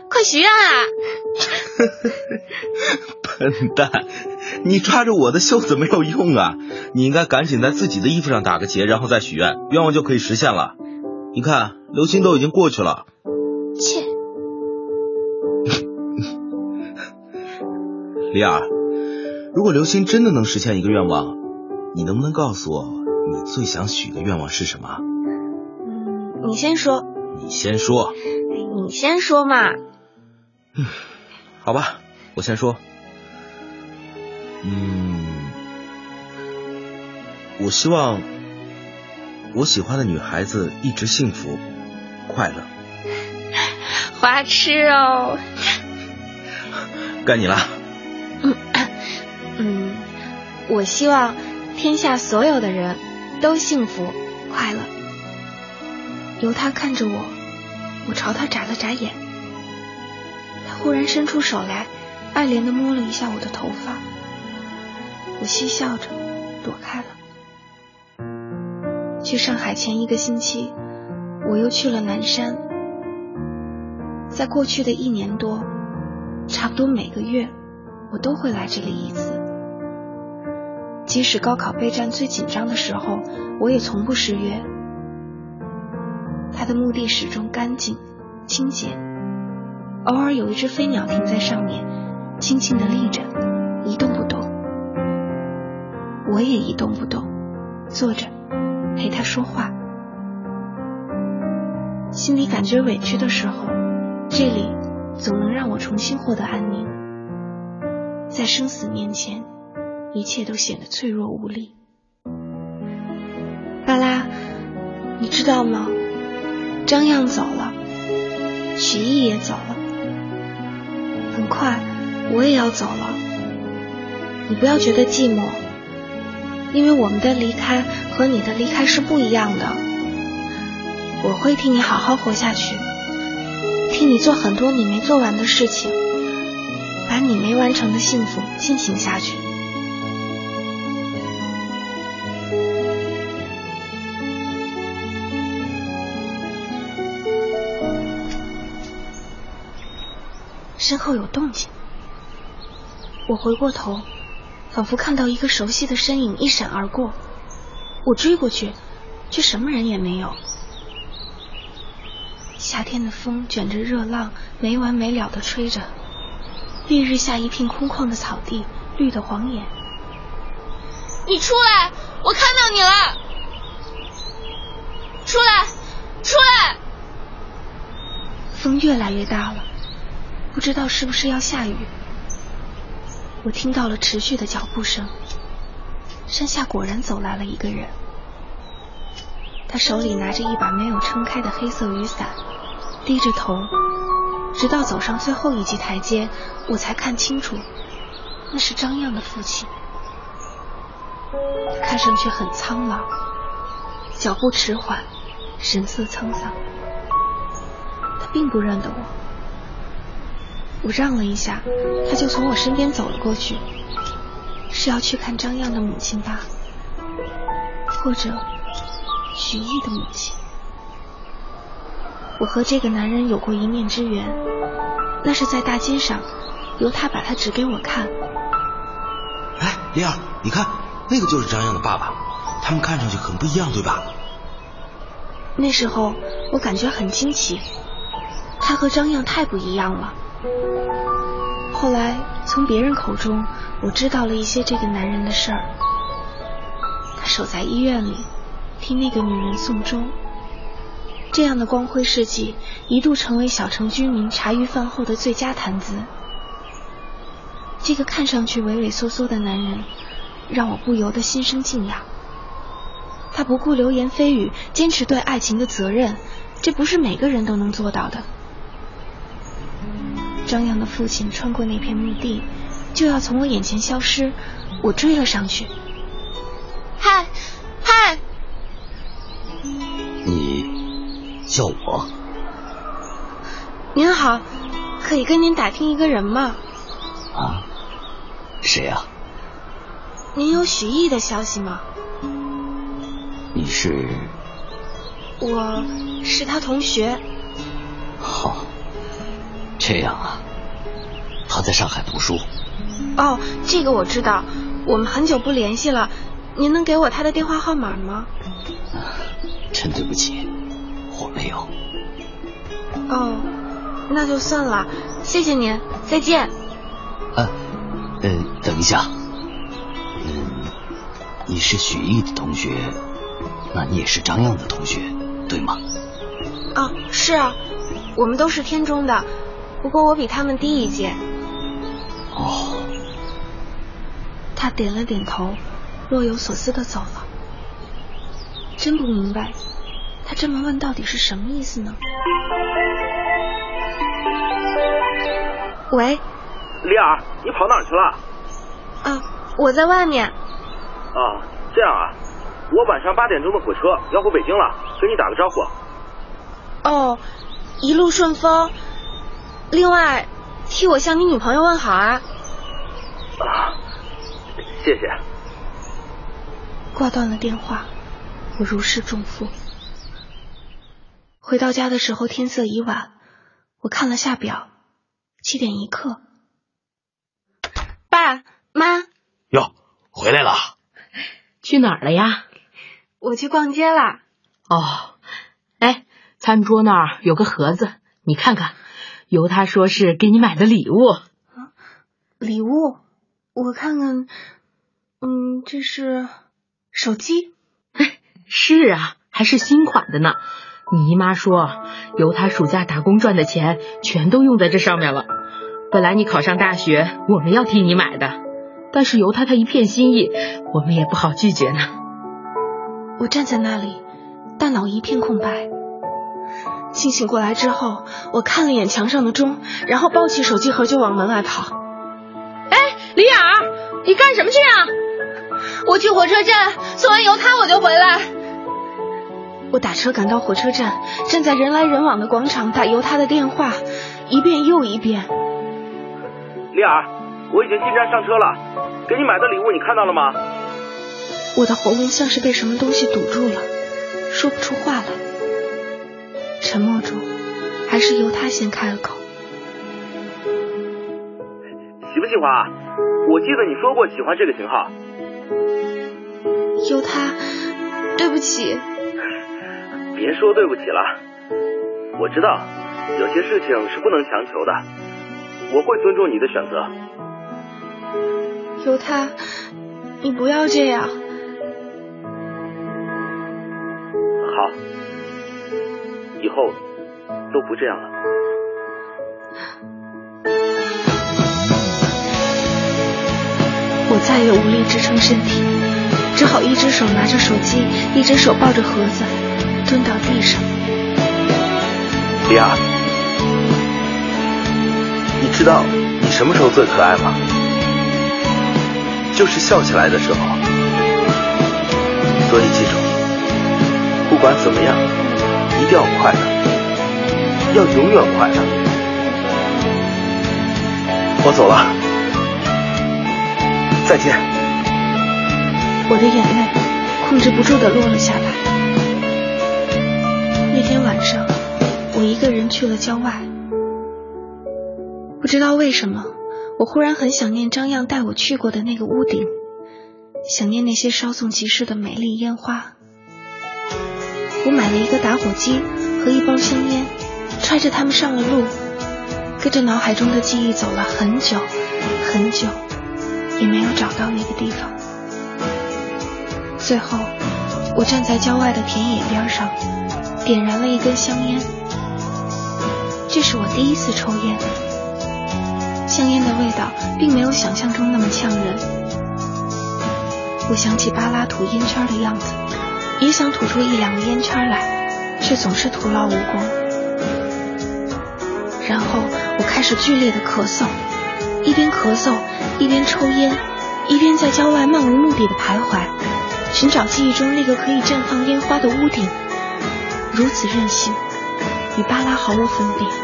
快许愿啊！笨蛋，你抓着我的袖子没有用啊！你应该赶紧在自己的衣服上打个结，然后再许愿，愿望就可以实现了。你看，流星都已经过去了。切，李儿，如果流星真的能实现一个愿望，你能不能告诉我，你最想许的愿望是什么？嗯，你先说。你先说。你先说嘛。嗯，好吧，我先说。嗯，我希望我喜欢的女孩子一直幸福快乐。花痴哦。该你了。嗯嗯，我希望天下所有的人都幸福快乐。由他看着我，我朝他眨了眨眼。他忽然伸出手来，爱怜的摸了一下我的头发。我嬉笑着躲开了。去上海前一个星期，我又去了南山。在过去的一年多，差不多每个月，我都会来这里一次。即使高考备战最紧张的时候，我也从不失约。他的墓地始终干净清洁，偶尔有一只飞鸟停在上面，轻轻地立着，一动不动。我也一动不动，坐着陪他说话。心里感觉委屈的时候，这里总能让我重新获得安宁。在生死面前。一切都显得脆弱无力。巴拉，你知道吗？张漾走了，许毅也走了，很快我也要走了。你不要觉得寂寞，因为我们的离开和你的离开是不一样的。我会替你好好活下去，替你做很多你没做完的事情，把你没完成的幸福进行下去。身后有动静，我回过头，仿佛看到一个熟悉的身影一闪而过。我追过去，却什么人也没有。夏天的风卷着热浪，没完没了的吹着。烈日下，一片空旷的草地，绿得晃眼。你出来，我看到你了！出来，出来！风越来越大了。不知道是不是要下雨，我听到了持续的脚步声。山下果然走来了一个人，他手里拿着一把没有撑开的黑色雨伞，低着头，直到走上最后一级台阶，我才看清楚，那是张漾的父亲。看上去很苍老，脚步迟缓，神色沧桑。他并不认得我。我让了一下，他就从我身边走了过去，是要去看张漾的母亲吧，或者徐毅的母亲。我和这个男人有过一面之缘，那是在大街上，由他把他指给我看。哎，丽儿，你看，那个就是张漾的爸爸，他们看上去很不一样，对吧？那时候我感觉很惊奇，他和张漾太不一样了。后来从别人口中，我知道了一些这个男人的事儿。他守在医院里，替那个女人送终。这样的光辉事迹，一度成为小城居民茶余饭后的最佳谈资。这个看上去畏畏缩缩的男人，让我不由得心生敬仰。他不顾流言蜚语，坚持对爱情的责任，这不是每个人都能做到的。张扬的父亲穿过那片墓地，就要从我眼前消失。我追了上去。嗨，嗨！你叫我？您好，可以跟您打听一个人吗？啊？谁啊？您有许毅的消息吗？你是？我是他同学。好。这样啊，他在上海读书。哦，这个我知道，我们很久不联系了。您能给我他的电话号码吗？真对不起，我没有。哦，那就算了，谢谢您，再见。啊，呃，等一下，嗯，你是许毅的同学，那你也是张漾的同学，对吗？啊，是啊，我们都是天中的。不过我比他们低一届。哦。他点了点头，若有所思的走了。真不明白，他这么问到底是什么意思呢？喂。丽儿，你跑哪去了？啊，我在外面。啊，这样啊，我晚上八点钟的火车要回北京了，跟你打个招呼。哦，一路顺风。另外，替我向你女朋友问好啊。啊，谢谢。挂断了电话，我如释重负。回到家的时候，天色已晚。我看了下表，七点一刻。爸妈，哟，回来了。去哪儿了呀？我去逛街了。哦，哎，餐桌那儿有个盒子，你看看，由他说是给你买的礼物。啊，礼物？我看看，嗯，这是手机。是啊，还是新款的呢。你姨妈说，由他暑假打工赚的钱全都用在这上面了。本来你考上大学，我们要替你买的，但是由他他一片心意，我们也不好拒绝呢。我站在那里，大脑一片空白。清醒过来之后，我看了眼墙上的钟，然后抱起手机盒就往门外跑。哎，李雅，你干什么去啊？我去火车站送完由他，我就回来。我打车赶到火车站，站在人来人往的广场打由他的电话，一遍又一遍。李尔，我已经进站上车了，给你买的礼物你看到了吗？我的喉咙像是被什么东西堵住了，说不出话来。沉默中，还是由他先开了口。喜不喜欢？我记得你说过喜欢这个型号。由他，对不起。别说对不起了，我知道有些事情是不能强求的，我会尊重你的选择。由他，你不要这样。好，以后都不这样了。我再也无力支撑身体，只好一只手拿着手机，一只手抱着盒子。蹲到地上，李儿，你知道你什么时候最可爱吗？就是笑起来的时候。所以记住，不管怎么样，一定要快乐，要永远快乐。我走了，再见。我的眼泪控制不住的落了下来。那天晚上，我一个人去了郊外。不知道为什么，我忽然很想念张漾带我去过的那个屋顶，想念那些稍纵即逝的美丽烟花。我买了一个打火机和一包香烟，揣着它们上了路，跟着脑海中的记忆走了很久很久，也没有找到那个地方。最后，我站在郊外的田野边上。点燃了一根香烟，这是我第一次抽烟。香烟的味道并没有想象中那么呛人。我想起巴拉吐烟圈的样子，也想吐出一两个烟圈来，却总是徒劳无功。然后我开始剧烈的咳嗽，一边咳嗽一边抽烟，一边在郊外漫无目的的徘徊，寻找记忆中那个可以绽放烟花的屋顶。如此任性，与巴拉毫无分别。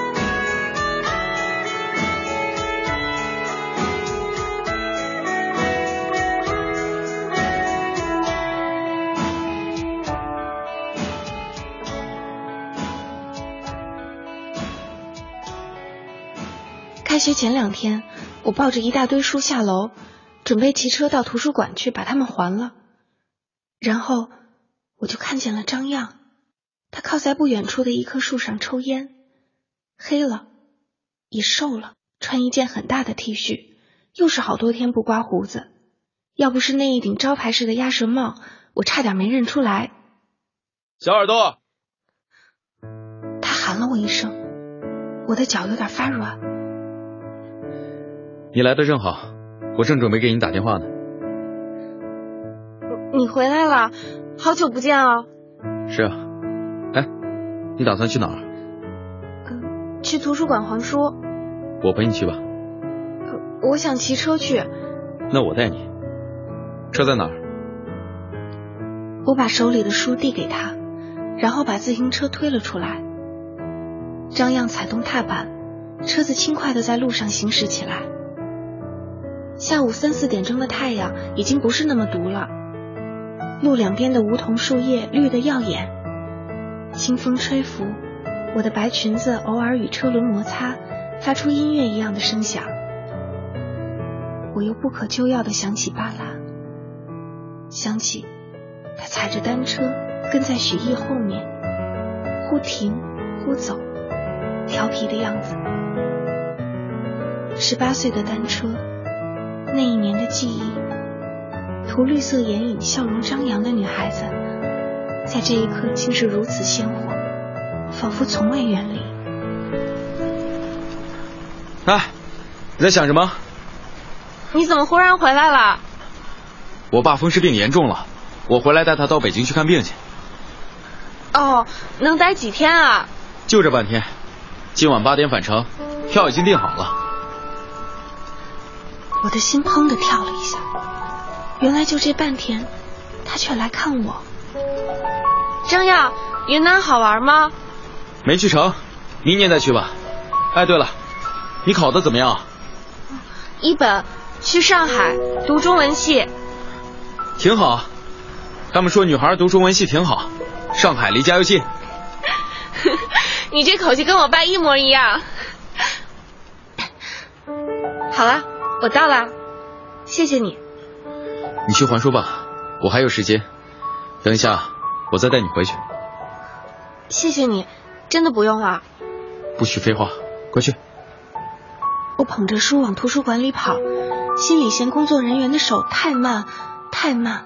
开学前两天，我抱着一大堆书下楼，准备骑车到图书馆去把它们还了。然后，我就看见了张漾。他靠在不远处的一棵树上抽烟，黑了，也瘦了，穿一件很大的 T 恤，又是好多天不刮胡子。要不是那一顶招牌式的鸭舌帽，我差点没认出来。小耳朵，他喊了我一声，我的脚有点发软。你来的正好，我正准备给你打电话呢。你回来了，好久不见哦。是啊。哎你打算去哪儿？嗯，去图书馆还书。我陪你去吧。我想骑车去。那我带你。车在哪儿？我把手里的书递给他，然后把自行车推了出来。张漾踩动踏板，车子轻快的在路上行驶起来。下午三四点钟的太阳已经不是那么毒了，路两边的梧桐树叶绿得耀眼，清风吹拂，我的白裙子偶尔与车轮摩擦，发出音乐一样的声响。我又不可救药的想起巴拉，想起他踩着单车跟在许毅后面，忽停忽走，调皮的样子。十八岁的单车，那一年的记忆，涂绿色眼影、笑容张扬的女孩子，在这一刻竟是如此鲜活，仿佛从未远离。哎，你在想什么？你怎么忽然回来了？我爸风湿病严重了，我回来带他到北京去看病去。哦，能待几天啊？就这半天，今晚八点返程，票已经订好了。我的心砰的跳了一下，原来就这半天，他却来看我。张耀，云南好玩吗？没去成，明年再去吧。哎，对了，你考的怎么样？一本。去上海读中文系，挺好。他们说女孩读中文系挺好，上海离家又近。你这口气跟我爸一模一样。好了，我到了，谢谢你。你去还书吧，我还有时间。等一下，我再带你回去。谢谢你，真的不用了。不许废话，快去。我捧着书往图书馆里跑。心里嫌工作人员的手太慢，太慢。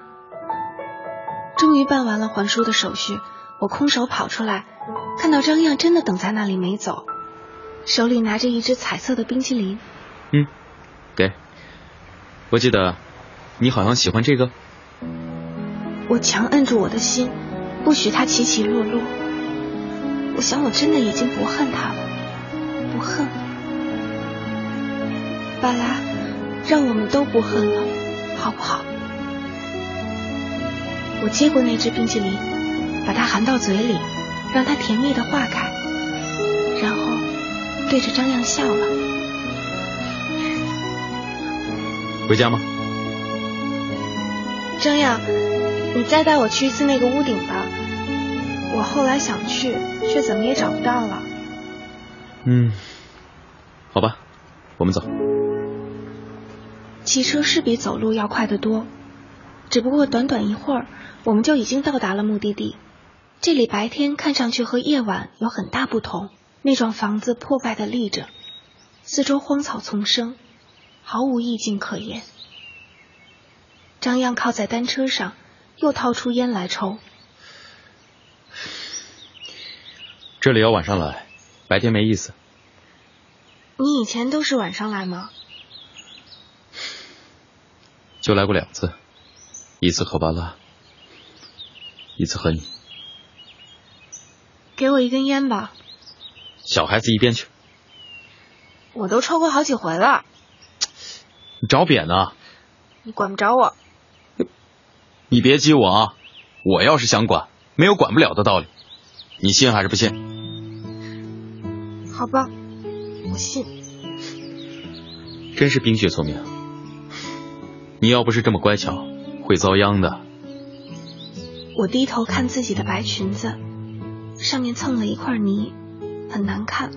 终于办完了还书的手续，我空手跑出来，看到张漾真的等在那里没走，手里拿着一只彩色的冰淇淋。嗯，给。我记得你好像喜欢这个。我强摁住我的心，不许它起起落落。我想我真的已经不恨他了，不恨。巴拉。让我们都不恨了，好不好？我接过那只冰淇淋，把它含到嘴里，让它甜蜜的化开，然后对着张亮笑了。回家吗？张漾，你再带我去一次那个屋顶吧。我后来想去，却怎么也找不到了。嗯，好吧，我们走。骑车是比走路要快得多，只不过短短一会儿，我们就已经到达了目的地。这里白天看上去和夜晚有很大不同。那幢房子破败的立着，四周荒草丛生，毫无意境可言。张漾靠在单车上，又掏出烟来抽。这里要晚上来，白天没意思。你以前都是晚上来吗？就来过两次，一次和巴拉，一次和你。给我一根烟吧。小孩子一边去。我都抽过好几回了。你找扁呢？你管不着我。你别激我啊！我要是想管，没有管不了的道理。你信还是不信？好吧，我信。真是冰雪聪明。你要不是这么乖巧，会遭殃的。我低头看自己的白裙子，上面蹭了一块泥，很难看。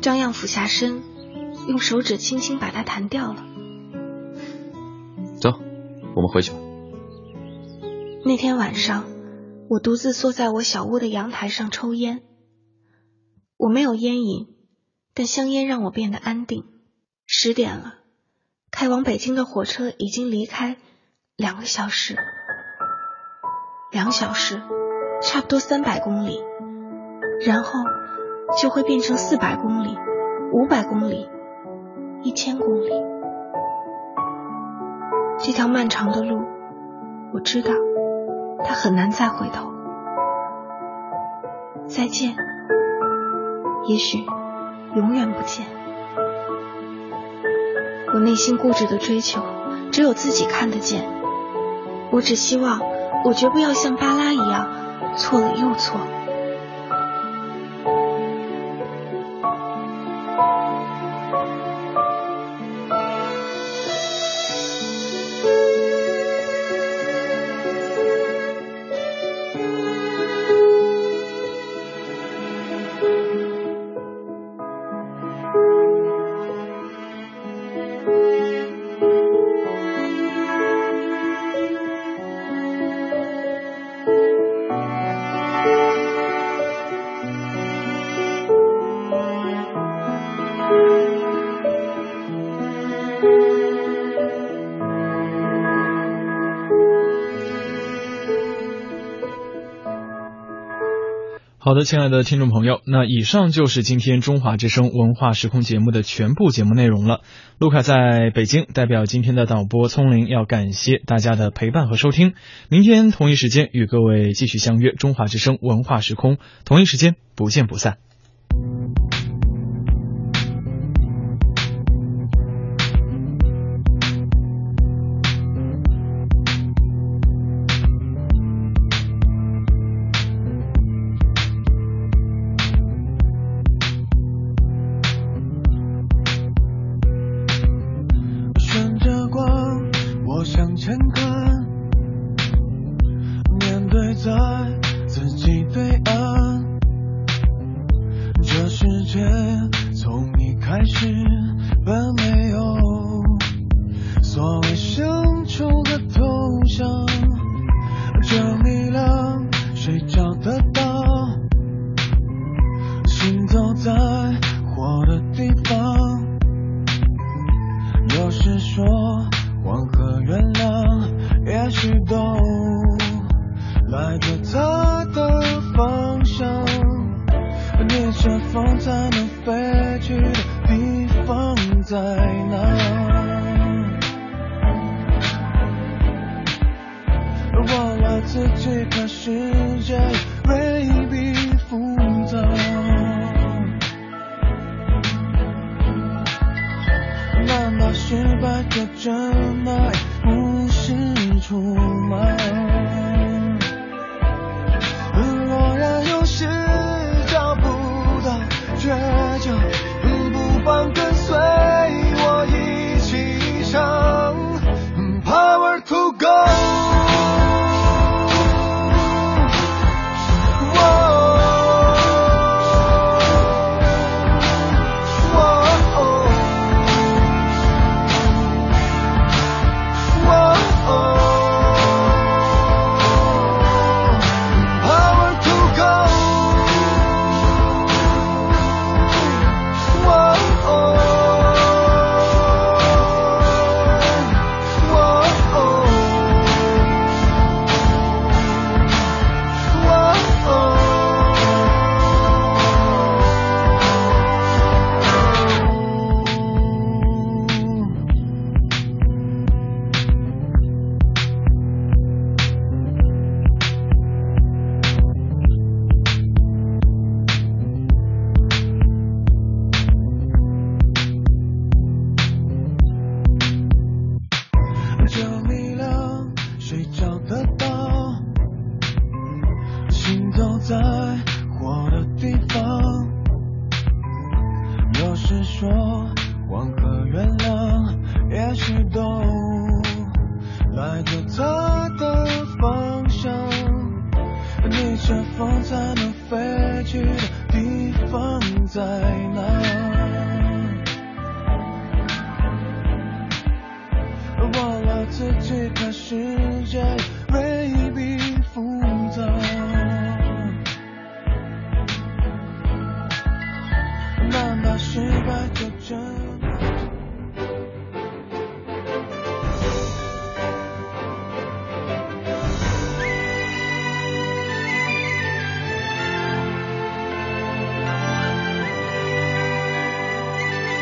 张漾俯下身，用手指轻轻把它弹掉了。我们回去吧。那天晚上，我独自坐在我小屋的阳台上抽烟。我没有烟瘾，但香烟让我变得安定。十点了。开往北京的火车已经离开两个小时，两小时，差不多三百公里，然后就会变成四百公里、五百公里、一千公里。这条漫长的路，我知道它很难再回头。再见。也许永远不见。我内心固执的追求，只有自己看得见。我只希望我绝不要像巴拉一样，错了又错了。好的亲爱的听众朋友那以上就是今天中华之声文化时空节目的全部节目内容了。卢卡在北京代表今天的导播聪玲要感谢大家的陪伴和收听。明天同一时间与各位继续相约中华之声文化时空同一时间不见不散。